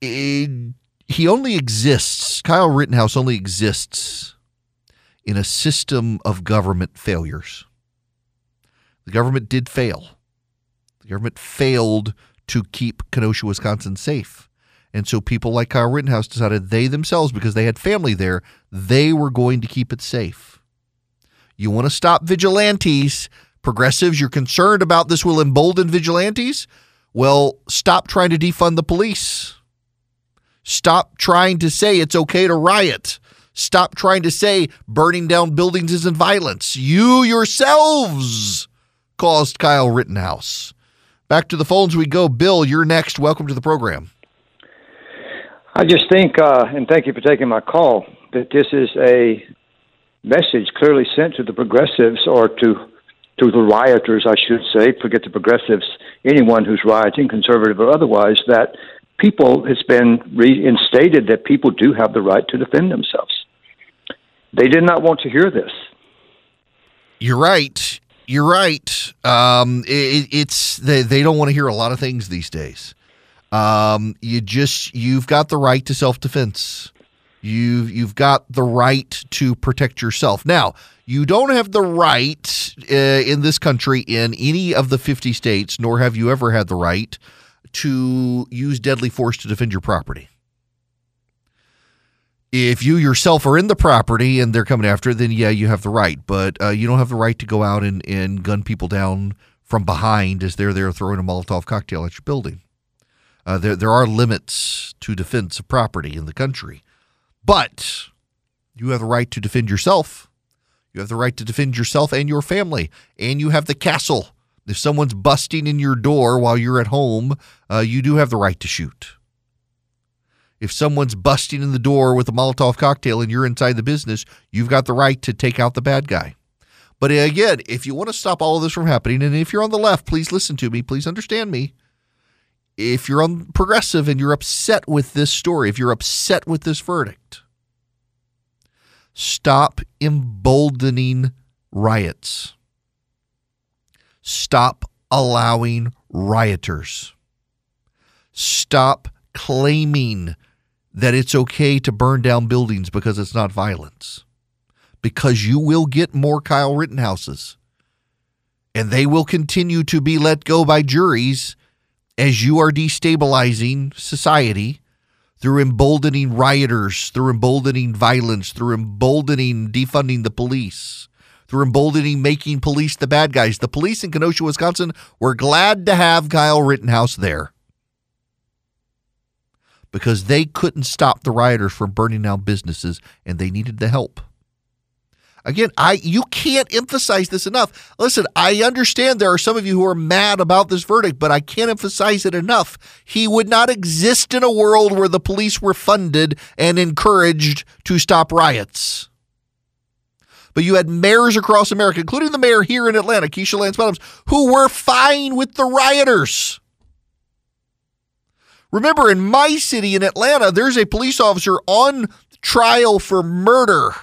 It- he only exists, Kyle Rittenhouse only exists in a system of government failures. The government did fail. The government failed to keep Kenosha, Wisconsin safe. And so people like Kyle Rittenhouse decided they themselves, because they had family there, they were going to keep it safe. You want to stop vigilantes, progressives, you're concerned about this will embolden vigilantes? Well, stop trying to defund the police. Stop trying to say it's okay to riot. Stop trying to say burning down buildings isn't violence. You yourselves caused Kyle Rittenhouse. Back to the phones we go. Bill, you're next. Welcome to the program. I just think, uh, and thank you for taking my call, that this is a message clearly sent to the progressives or to to the rioters, I should say. Forget the progressives, anyone who's rioting, conservative or otherwise, that people it's been reinstated that people do have the right to defend themselves. They did not want to hear this. You're right. You're right. Um, it, it's they, they don't want to hear a lot of things these days. Um, you just you've got the right to self defense. You've you've got the right to protect yourself. Now you don't have the right uh, in this country in any of the 50 states, nor have you ever had the right to use deadly force to defend your property. If you yourself are in the property and they're coming after it, then yeah, you have the right. But uh, you don't have the right to go out and, and gun people down from behind as they're there throwing a Molotov cocktail at your building. Uh, there, there are limits to defense of property in the country. But you have the right to defend yourself. You have the right to defend yourself and your family. And you have the castle. If someone's busting in your door while you're at home, uh, you do have the right to shoot. If someone's busting in the door with a Molotov cocktail and you're inside the business, you've got the right to take out the bad guy. But again, if you want to stop all of this from happening, and if you're on the left, please listen to me, please understand me. If you're on progressive and you're upset with this story, if you're upset with this verdict, stop emboldening riots. Stop allowing rioters. Stop claiming that it's okay to burn down buildings because it's not violence. Because you will get more Kyle Rittenhouses. And they will continue to be let go by juries as you are destabilizing society through emboldening rioters, through emboldening violence, through emboldening defunding the police, through emboldening making police the bad guys. The police in Kenosha, Wisconsin were glad to have Kyle Rittenhouse there because they couldn't stop the rioters from burning down businesses and they needed the help. Again, I you can't emphasize this enough. Listen, I understand there are some of you who are mad about this verdict, but I can't emphasize it enough. He would not exist in a world where the police were funded and encouraged to stop riots. But you had mayors across America, including the mayor here in Atlanta, Keisha Lance Bottoms, who were fine with the rioters. Remember, in my city in Atlanta, there's a police officer on trial for murder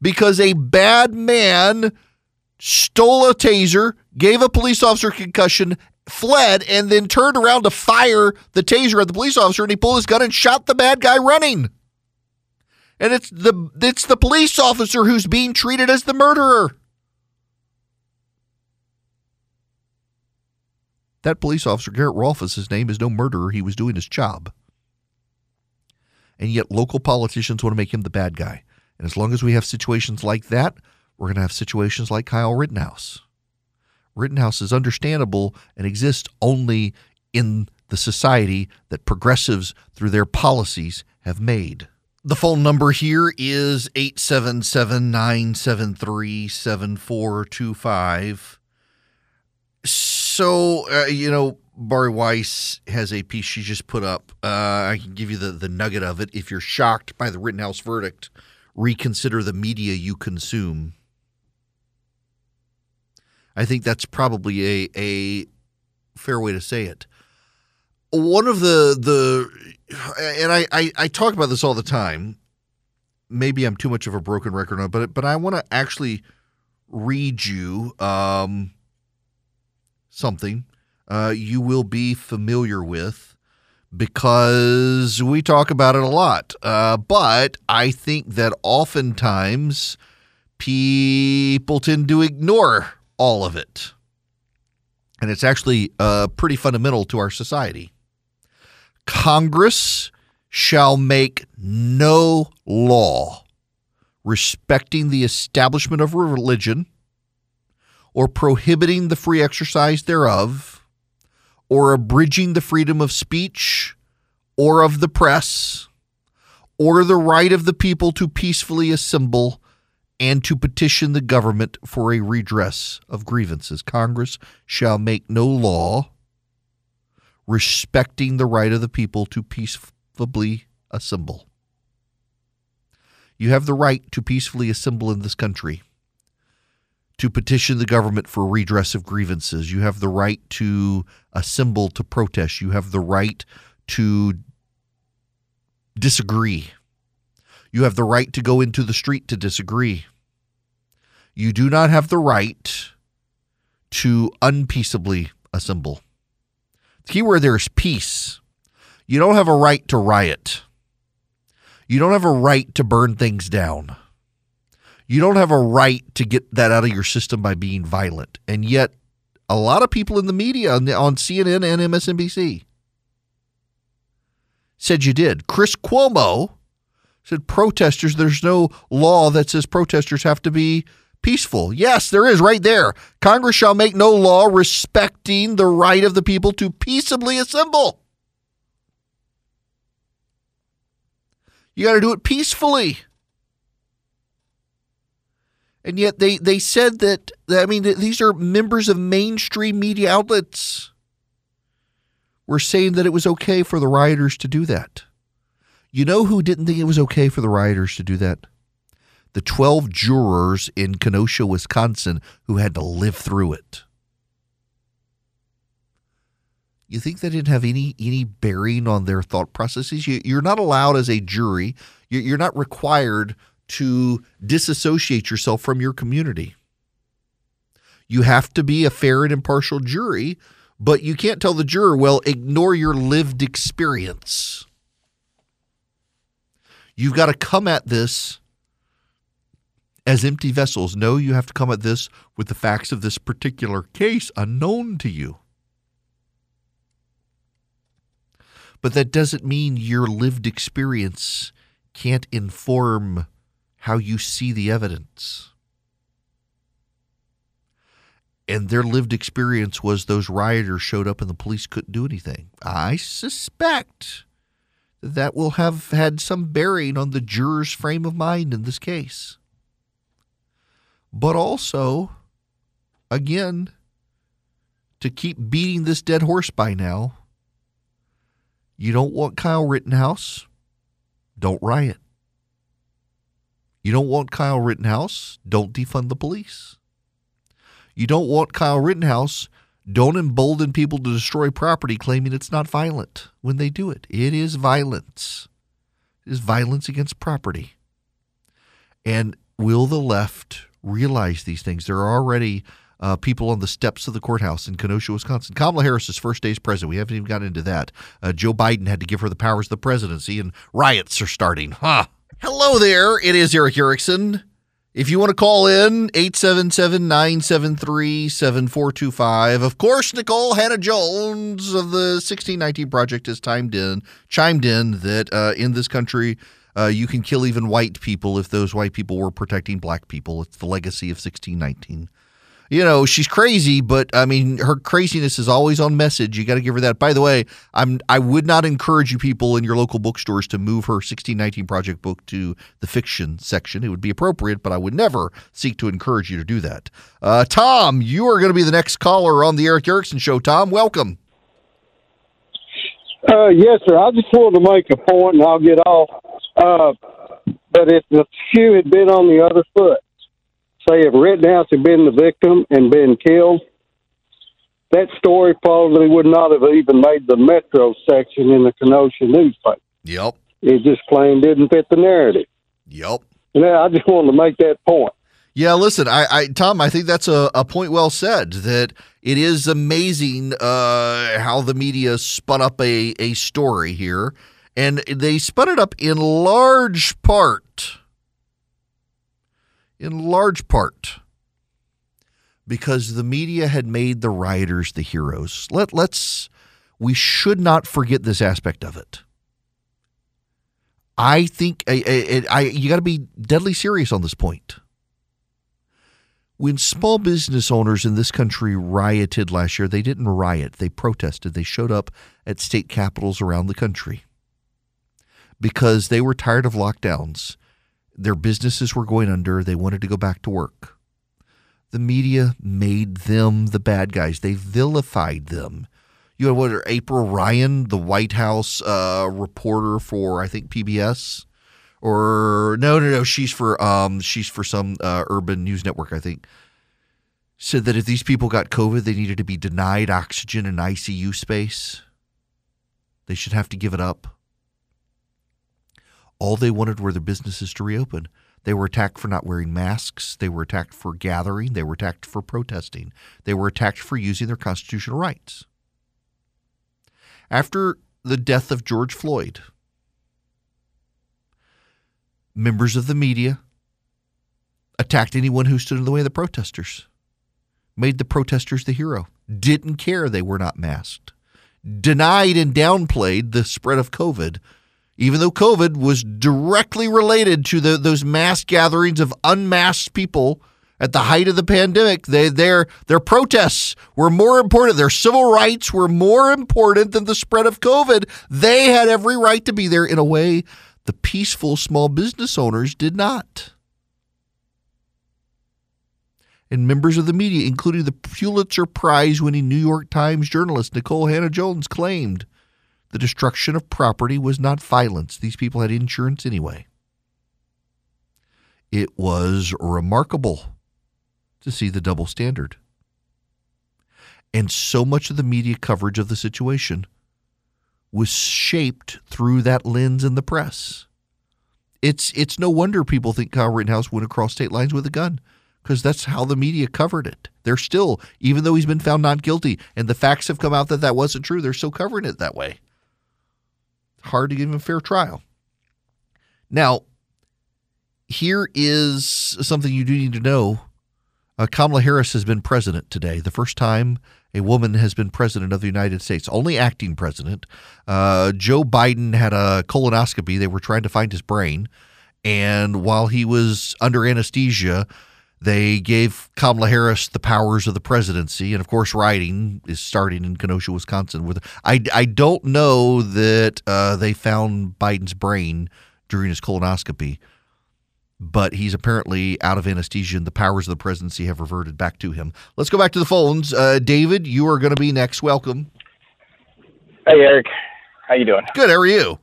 because a bad man stole a taser, gave a police officer concussion, fled and then turned around to fire the taser at the police officer and he pulled his gun and shot the bad guy running. And it's the it's the police officer who's being treated as the murderer. That police officer, Garrett Rolfus, his name is no murderer. He was doing his job. And yet local politicians want to make him the bad guy. And as long as we have situations like that, we're going to have situations like Kyle Rittenhouse. Rittenhouse is understandable and exists only in the society that progressives, through their policies, have made. The phone number here is 877 973 7425. So, uh, you know, Bari Weiss has a piece she just put up. Uh, I can give you the, the nugget of it. If you're shocked by the Rittenhouse verdict, reconsider the media you consume. I think that's probably a a fair way to say it. One of the the and I, I, I talk about this all the time. Maybe I'm too much of a broken record on but but I want to actually read you um, something uh, you will be familiar with because we talk about it a lot. Uh, but I think that oftentimes people tend to ignore all of it. And it's actually uh, pretty fundamental to our society. Congress shall make no law respecting the establishment of religion or prohibiting the free exercise thereof or abridging the freedom of speech or of the press or the right of the people to peacefully assemble and to petition the government for a redress of grievances. Congress shall make no law respecting the right of the people to peacefully assemble. You have the right to peacefully assemble in this country, to petition the government for redress of grievances. You have the right to assemble to protest. You have the right to disagree. You have the right to go into the street to disagree. You do not have the right to unpeaceably assemble. The key word there is peace. You don't have a right to riot. You don't have a right to burn things down. You don't have a right to get that out of your system by being violent. And yet, a lot of people in the media on, the, on CNN and MSNBC said you did. Chris Cuomo said protesters, there's no law that says protesters have to be peaceful. Yes, there is right there. Congress shall make no law respecting the right of the people to peaceably assemble. You got to do it peacefully. And yet they, they said that, I mean, these are members of mainstream media outlets were saying that it was okay for the rioters to do that. You know who didn't think it was okay for the rioters to do that? The 12 jurors in Kenosha, Wisconsin, who had to live through it. You think that didn't have any any bearing on their thought processes? You, you're not allowed as a jury. You're not required to disassociate yourself from your community. You have to be a fair and impartial jury, but you can't tell the juror, well, ignore your lived experience. You've got to come at this as empty vessels. No, you have to come at this with the facts of this particular case unknown to you. But that doesn't mean your lived experience can't inform how you see the evidence. And their lived experience was those rioters showed up and the police couldn't do anything. I suspect that will have had some bearing on the juror's frame of mind in this case. But also, again, to keep beating this dead horse by now, you don't want Kyle Rittenhouse, don't riot. You don't want Kyle Rittenhouse, don't defund the police. You don't want Kyle Rittenhouse, don't embolden people to destroy property claiming it's not violent when they do it. It is violence. It is violence against property. And will the left realize these things? There are already uh, people on the steps of the courthouse in Kenosha, Wisconsin. Kamala Harris's first day as president. We haven't even gotten into that. Uh, Joe Biden had to give her the powers of the presidency, and riots are starting. Huh. Hello there. It is Erick Erickson. If you want to call in, 877 973 7425. Of course, Nikole Hannah-Jones of the 1619 Project has chimed in, chimed in that uh, in this country, uh, you can kill even white people if those white people were protecting black people. It's the legacy of 1619 you know, she's crazy, but I mean, her craziness is always on message. You got to give her that. By the way, I'm I would not encourage you people in your local bookstores to move her 1619 project book to the fiction section. It would be appropriate, but I would never seek to encourage you to do that. Uh, Tom, you are going to be the next caller on the Erick Erickson show. Tom, welcome. Uh, yes, sir. I just wanted to make a point, and I'll get off. Uh, but if the shoe had been on the other foot, say if Rittenhouse had been the victim and been killed, that story probably would not have even made the Metro section in the Kenosha newspaper. Yep. It just plain didn't fit the narrative. Yep. And I just wanted to make that point. Yeah, listen, I, I Tom, I think that's a, a point well said. That it is amazing uh, how the media spun up a, a story here, and they spun it up in large part in large part because the media had made the rioters the heroes. Let let's we should not forget this aspect of it. I think I, I, I you got to be deadly serious on this point. When small business owners in this country rioted last year, they didn't riot, they protested. They showed up at state capitals around the country because they were tired of lockdowns their businesses were going under. They wanted to go back to work. The media made them the bad guys. They vilified them. You had what? April Ryan, the White House uh, reporter for I think PBS, or no, no, no. She's for um, she's for some uh, urban news network. I think said that if these people got COVID, they needed to be denied oxygen and ICU space. They should have to give it up. All they wanted were their businesses to reopen. They were attacked for not wearing masks. They were attacked for gathering. They were attacked for protesting. They were attacked for using their constitutional rights. After the death of George Floyd, members of the media attacked anyone who stood in the way of the protesters, made the protesters the hero, didn't care they were not masked, denied and downplayed the spread of COVID even though COVID was directly related to the, those mass gatherings of unmasked people at the height of the pandemic, they, their their protests were more important. Their civil rights were more important than the spread of COVID. They had every right to be there in a way the peaceful small business owners did not. And members of the media, including the Pulitzer Prize winning New York Times journalist Nikole Hannah-Jones, claimed the destruction of property was not violence. These people had insurance anyway. It was remarkable to see the double standard. And so much of the media coverage of the situation was shaped through that lens in the press. It's it's no wonder people think Kyle Rittenhouse went across state lines with a gun because that's how the media covered it. They're still, even though he's been found not guilty and the facts have come out that that wasn't true, they're still covering it that way hard to give him a fair trial. Now, here is something you do need to know. Uh, Kamala Harris has been president today, the first time a woman has been president of the United States, only acting president. Uh, Joe Biden had a colonoscopy. They were trying to find his brain. And while he was under anesthesia, they gave Kamala Harris the powers of the presidency, and of course, writing is starting in Kenosha, Wisconsin. With I, I don't know that uh, they found Biden's brain during his colonoscopy, but he's apparently out of anesthesia, and the powers of the presidency have reverted back to him. Let's go back to the phones. Uh, David, you are going to be next. Welcome. Hey, Erick. How you doing? Good. How are you?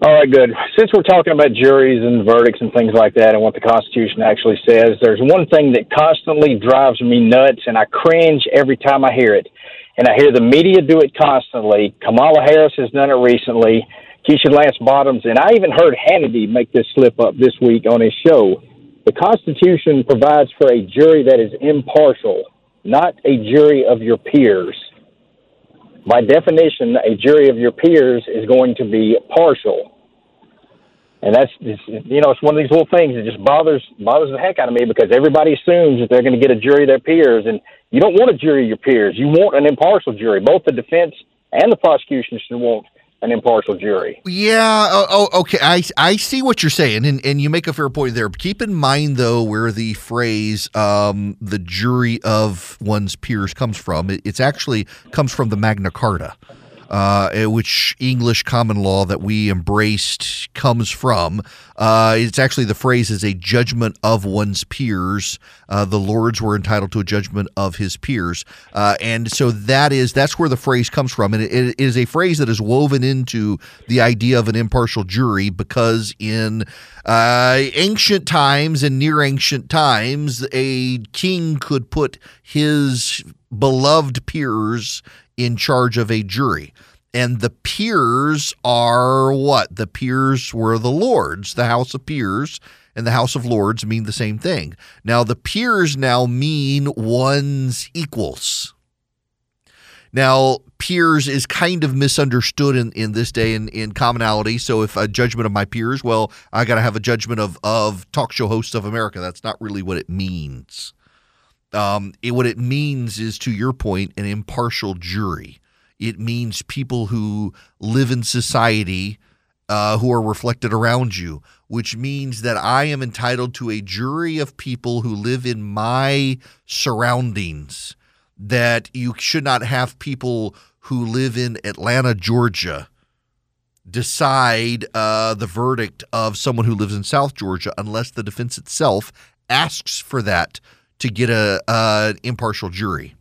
All right, good. Since we're talking about juries and verdicts and things like that and what the Constitution actually says, there's one thing that constantly drives me nuts and I cringe every time I hear it. And I hear the media do it constantly. Kamala Harris has done it recently. Keisha Lance Bottoms, and I even heard Hannity make this slip up this week on his show. The Constitution provides for a jury that is impartial, not a jury of your peers. By definition, a jury of your peers is going to be partial. And that's you know, it's one of these little things that just bothers bothers the heck out of me because everybody assumes that they're going to get a jury of their peers, and you don't want a jury of your peers. You want an impartial jury. Both the defense and the prosecution should want an impartial jury. Yeah. Oh, oh, okay. I I see what you're saying, and and you make a fair point there. Keep in mind though where the phrase um, "the jury of one's peers" comes from. It, it's actually comes from the Magna Carta. Uh, eh, which English common law that we embraced comes from. Uh, it's actually the phrase is a judgment of one's peers. Uh, the lords were entitled to a judgment of his peers, uh, and so that is that's where the phrase comes from, and it, it is a phrase that is woven into the idea of an impartial jury because in uh, ancient times and near ancient times, a king could put his beloved peers in charge of a jury. And the peers are what? The peers were the lords, the House of Peers and the House of Lords mean the same thing. Now, the peers now mean one's equals. Now, peers is kind of misunderstood in, in this day in, in commonality. So, if a judgment of my peers, well, I got to have a judgment of, of talk show hosts of America. That's not really what it means. Um, it, what it means is, to your point, an impartial jury. It means people who live in society uh, who are reflected around you, which means that I am entitled to a jury of people who live in my surroundings. That you should not have people who live in Atlanta, Georgia, decide uh, the verdict of someone who lives in South Georgia unless the defense itself asks for that to get a uh, impartial jury.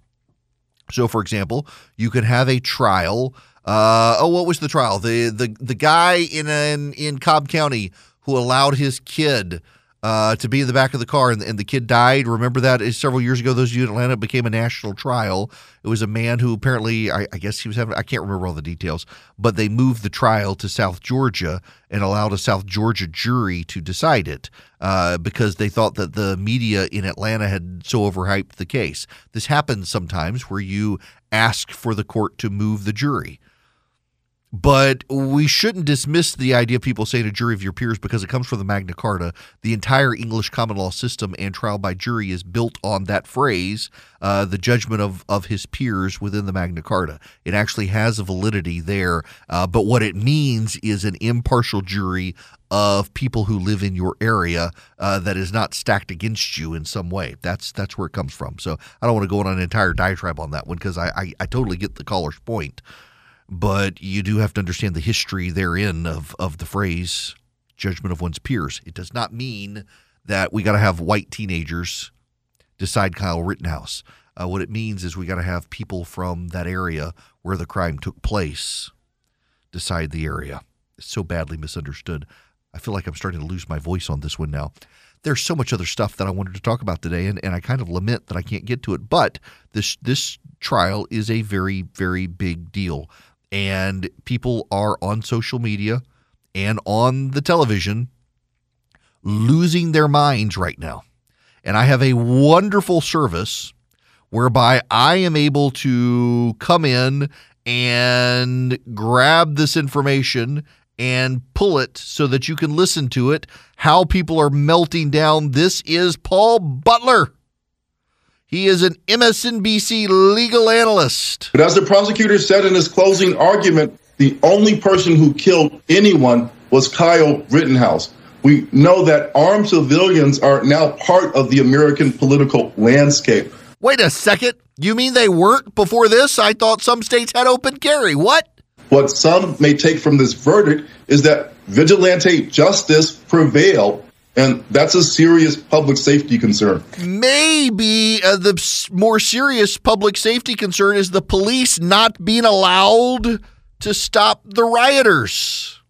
So, for example, you could have a trial. Uh, oh, what was the trial? The the the guy in in, in Cobb County who allowed his kid uh, to be in the back of the car and, and the kid died. Remember that several years ago? Those of you in Atlanta became a national trial. It was a man who apparently, I, I guess he was having, I can't remember all the details, but they moved the trial to South Georgia and allowed a South Georgia jury to decide it uh, because they thought that the media in Atlanta had so overhyped the case. This happens sometimes where you ask for the court to move the jury. But we shouldn't dismiss the idea of people saying a jury of your peers because it comes from the Magna Carta. The entire English common law system and trial by jury is built on that phrase, uh, the judgment of, of his peers within the Magna Carta. It actually has a validity there. Uh, but what it means is an impartial jury of people who live in your area uh, that is not stacked against you in some way. That's that's where it comes from. So I don't want to go on an entire diatribe on that one because I, I, I totally get the caller's point but you do have to understand the history therein of, of the phrase judgment of one's peers. It does not mean that we got to have white teenagers decide Kyle Rittenhouse. Uh, what it means is we got to have people from that area where the crime took place decide the area. It's so badly misunderstood. I feel like I'm starting to lose my voice on this one now. There's so much other stuff that I wanted to talk about today, and, and I kind of lament that I can't get to it. But this this trial is a very, very big deal and people are on social media and on the television losing their minds right now. And I have a wonderful service whereby I am able to come in and grab this information and pull it so that you can listen to it, how people are melting down. This is Paul Butler. He is an MSNBC legal analyst. But as the prosecutor said in his closing argument, the only person who killed anyone was Kyle Rittenhouse. We know that armed civilians are now part of the American political landscape. Wait a second. You mean they weren't before this? I thought some states had open carry. What? What some may take from this verdict is that vigilante justice prevailed and that's a serious public safety concern. Maybe uh, the more serious public safety concern is the police not being allowed to stop the rioters.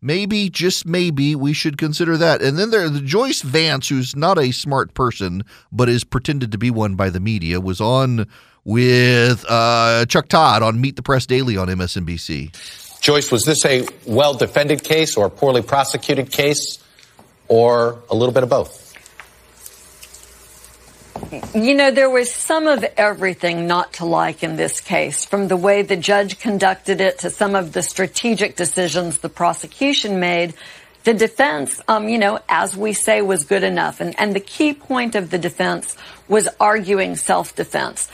Maybe, just maybe, we should consider that. And then there's Joyce Vance, who's not a smart person, but is pretended to be one by the media, was on with uh, Chuck Todd on Meet the Press Daily on MSNBC. Joyce, was this a well defended case or a poorly prosecuted case? or a little bit of both? You know, there was some of everything not to like in this case, from the way the judge conducted it to some of the strategic decisions the prosecution made. The defense, um, you know, as we say, was good enough. And, and the key point of the defense was arguing self-defense.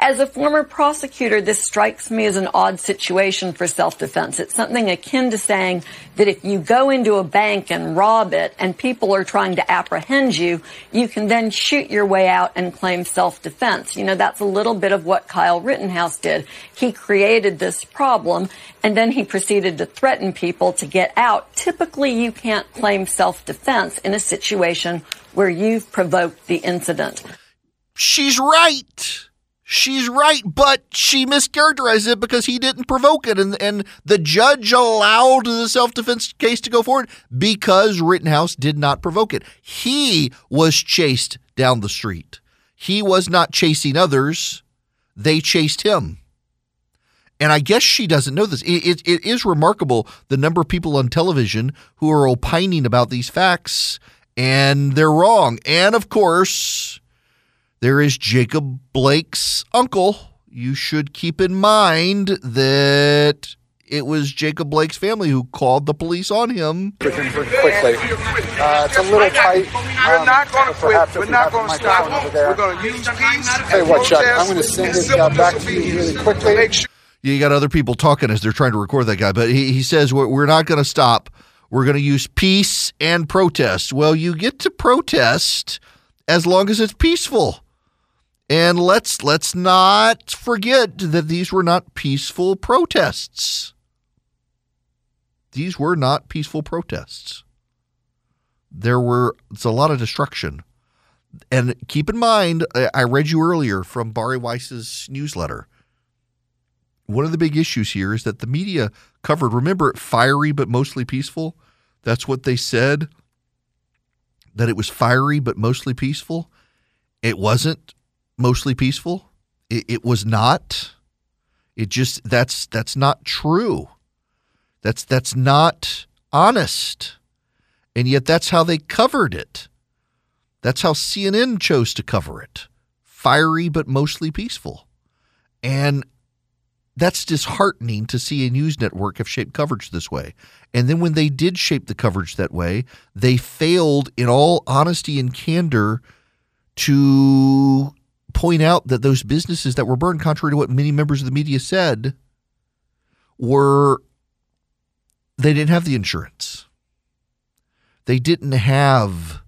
As a former prosecutor, this strikes me as an odd situation for self-defense. It's something akin to saying that if you go into a bank and rob it and people are trying to apprehend you, you can then shoot your way out and claim self-defense. You know, that's a little bit of what Kyle Rittenhouse did. He created this problem and then he proceeded to threaten people to get out. Typically, you can't claim self-defense in a situation where you've provoked the incident. She's right. She's right, but she mischaracterized it because he didn't provoke it. And, and the judge allowed the self defense case to go forward because Rittenhouse did not provoke it. He was chased down the street. He was not chasing others, they chased him. And I guess she doesn't know this. It, it, it is remarkable the number of people on television who are opining about these facts, and they're wrong. And of course, there is Jacob Blake's uncle. You should keep in mind that it was Jacob Blake's family who called the police on him. quickly. Uh, it's a little tight. We're not going to quit. We're not going to stop. microphone over there. We're going to use peace. Tell you what, Chuck, I'm going to send this guy back to you really quickly. You got other people talking as they're trying to record that guy, but he, he says we're, we're not going to stop. We're going to use peace and protest. Well, you get to protest as long as it's peaceful. And let's let's not forget that these were not peaceful protests. These were not peaceful protests. There were it's a lot of destruction. And keep in mind, I I read you earlier from Bari Weiss's newsletter. One of the big issues here is that the media covered, remember, fiery but mostly peaceful. That's what they said. That it was fiery but mostly peaceful. It wasn't mostly peaceful. It, it was not. It just that's that's not true. That's that's not honest. And yet that's how they covered it. That's how CNN chose to cover it. Fiery but mostly peaceful. And that's disheartening to see a news network have shaped coverage this way. And then when they did shape the coverage that way, they failed in all honesty and candor to point out that those businesses that were burned, contrary to what many members of the media said, were they didn't have the insurance. They didn't have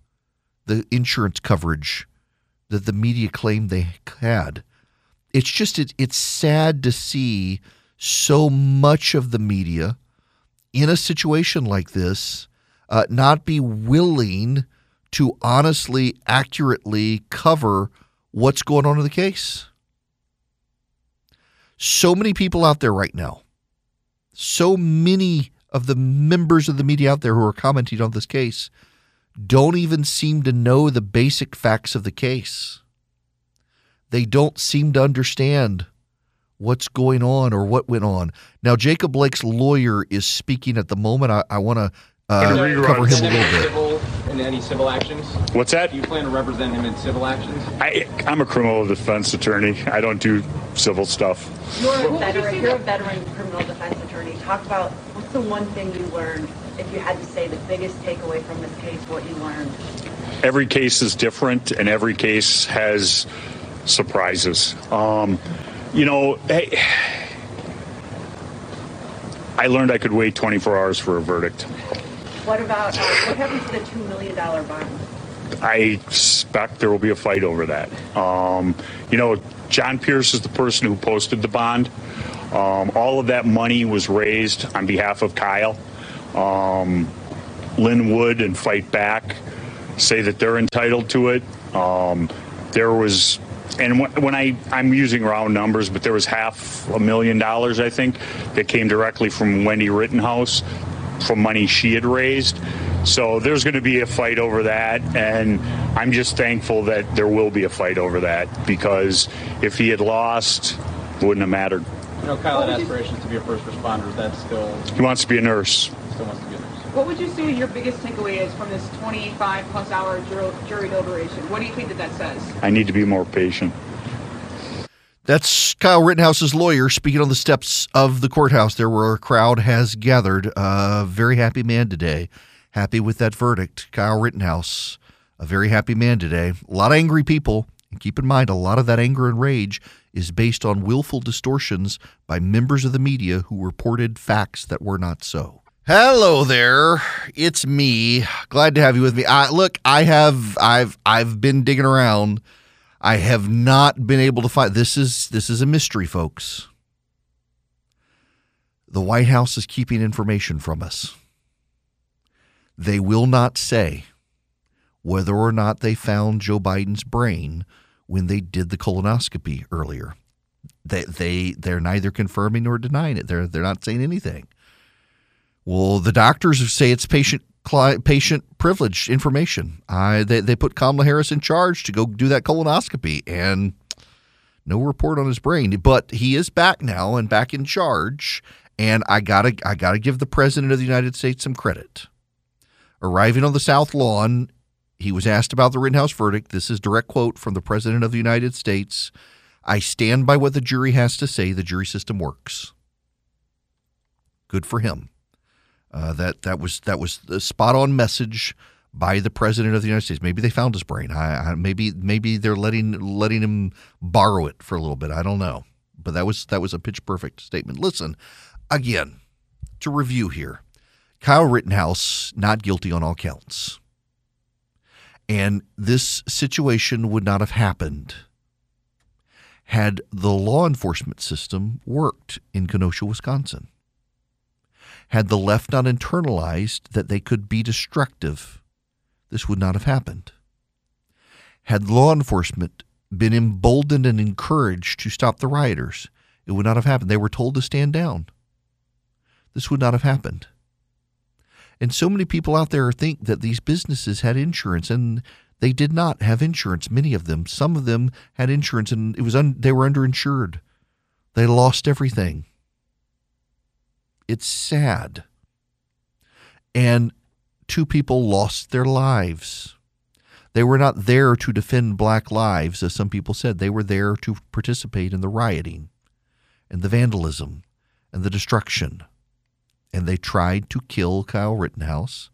the insurance coverage that the media claimed they had. It's just it, it's sad to see so much of the media in a situation like this uh, not be willing to honestly, accurately cover what's going on in the case. So many people out there right now, so many of the members of the media out there who are commenting on this case don't even seem to know the basic facts of the case. They don't seem to understand what's going on or what went on. Now, Jacob Blake's lawyer is speaking at the moment. I, I want to uh, cover him a little bit. Civil, in any civil actions? What's that? Do you plan to represent him in civil actions? I, I'm a criminal defense attorney. I don't do civil stuff. You're a veteran. You're a veteran criminal defense attorney. Talk about what's the one thing you learned, if you had to say the biggest takeaway from this case, what you learned. Every case is different, and every case has surprises. Um, you know, hey, I learned I could wait 24 hours for a verdict. What about uh, what happened to the two million dollar bond? I expect there will be a fight over that. Um, you know, John Pierce is the person who posted the bond. Um, all of that money was raised on behalf of Kyle. Um, Lin Wood and Fight Back say that they're entitled to it. Um, there was, and when when I I'm using round numbers, but there was half a million dollars I think that came directly from Wendy Rittenhouse from money she had raised. So there's going to be a fight over that, and I'm just thankful that there will be a fight over that because if he had lost, it wouldn't have mattered. You know, Kyle had aspirations to be a first responder. Is that still He wants to be a nurse. still wants to be a nurse? What would you say your biggest takeaway is from this 25 plus hour jury, jury deliberation? What do you think that that says? I need to be more patient. That's Kyle Rittenhouse's lawyer speaking on the steps of the courthouse there where a crowd has gathered. A very happy man today. Happy with that verdict. Kyle Rittenhouse, a very happy man today. A lot of angry people. And keep in mind, a lot of that anger and rage is based on willful distortions by members of the media who reported facts that were not so. Hello there. It's me. Glad to have you with me. I, look, I have I've I've been digging around I have not been able to find this is this is a mystery, folks. The White House is keeping information from us. They will not say whether or not they found Joe Biden's brain when they did the colonoscopy earlier. They they they're neither confirming nor denying it. They're they're not saying anything. Well, the doctors say it's patient patient privilege information. I they, they put Kamala Harris in charge to go do that colonoscopy and no report on his brain. But he is back now and back in charge. And I gotta I gotta give the president of the United States some credit. Arriving on the South Lawn, he was asked about the Rittenhouse verdict. This is direct quote from the president of the United States. I stand by what the jury has to say. The jury system works. Good for him. Uh, that that was that was the spot on message by the president of the United States. Maybe they found his brain. I, I, maybe maybe they're letting letting him borrow it for a little bit. I don't know. But that was that was a pitch perfect statement. Listen, again, to review here. Kyle Rittenhouse not guilty on all counts. And this situation would not have happened had the law enforcement system worked in Kenosha, Wisconsin. Had the left not internalized that they could be destructive, this would not have happened. Had law enforcement been emboldened and encouraged to stop the rioters, it would not have happened. They were told to stand down. This would not have happened. And so many people out there think that these businesses had insurance, and they did not have insurance. Many of them, some of them had insurance, and it was un- they were underinsured. They lost everything. It's sad. And two people lost their lives. They were not there to defend black lives, as some people said. They were there to participate in the rioting and the vandalism and the destruction. And they tried to kill Kyle Rittenhouse.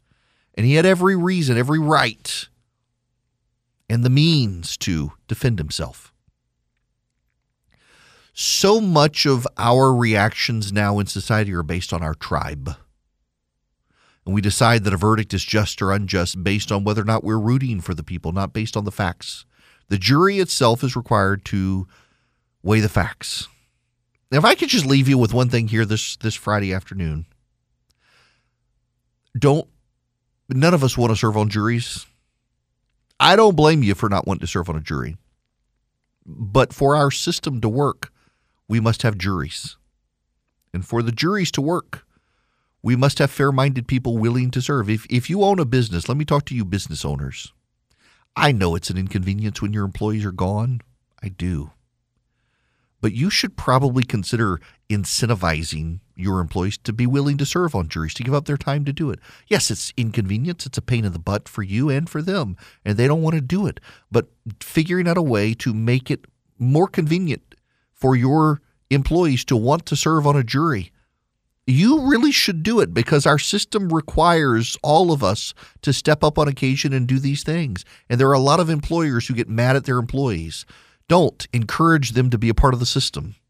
And he had every reason, every right, and the means to defend himself so much of our reactions now in society are based on our tribe. And we decide that a verdict is just or unjust based on whether or not we're rooting for the people, not based on the facts. The jury itself is required to weigh the facts. Now, if I could just leave you with one thing here this this Friday afternoon. Don't none of us want to serve on juries. I don't blame you for not wanting to serve on a jury. But for our system to work, we must have juries. And for the juries to work, we must have fair minded people willing to serve. If, if you own a business, let me talk to you, business owners. I know it's an inconvenience when your employees are gone. I do. But you should probably consider incentivizing your employees to be willing to serve on juries, to give up their time to do it. Yes, it's inconvenience, it's a pain in the butt for you and for them, and they don't want to do it. But figuring out a way to make it more convenient for your employees to want to serve on a jury. You really should do it because our system requires all of us to step up on occasion and do these things. And there are a lot of employers who get mad at their employees. Don't encourage them to be a part of the system.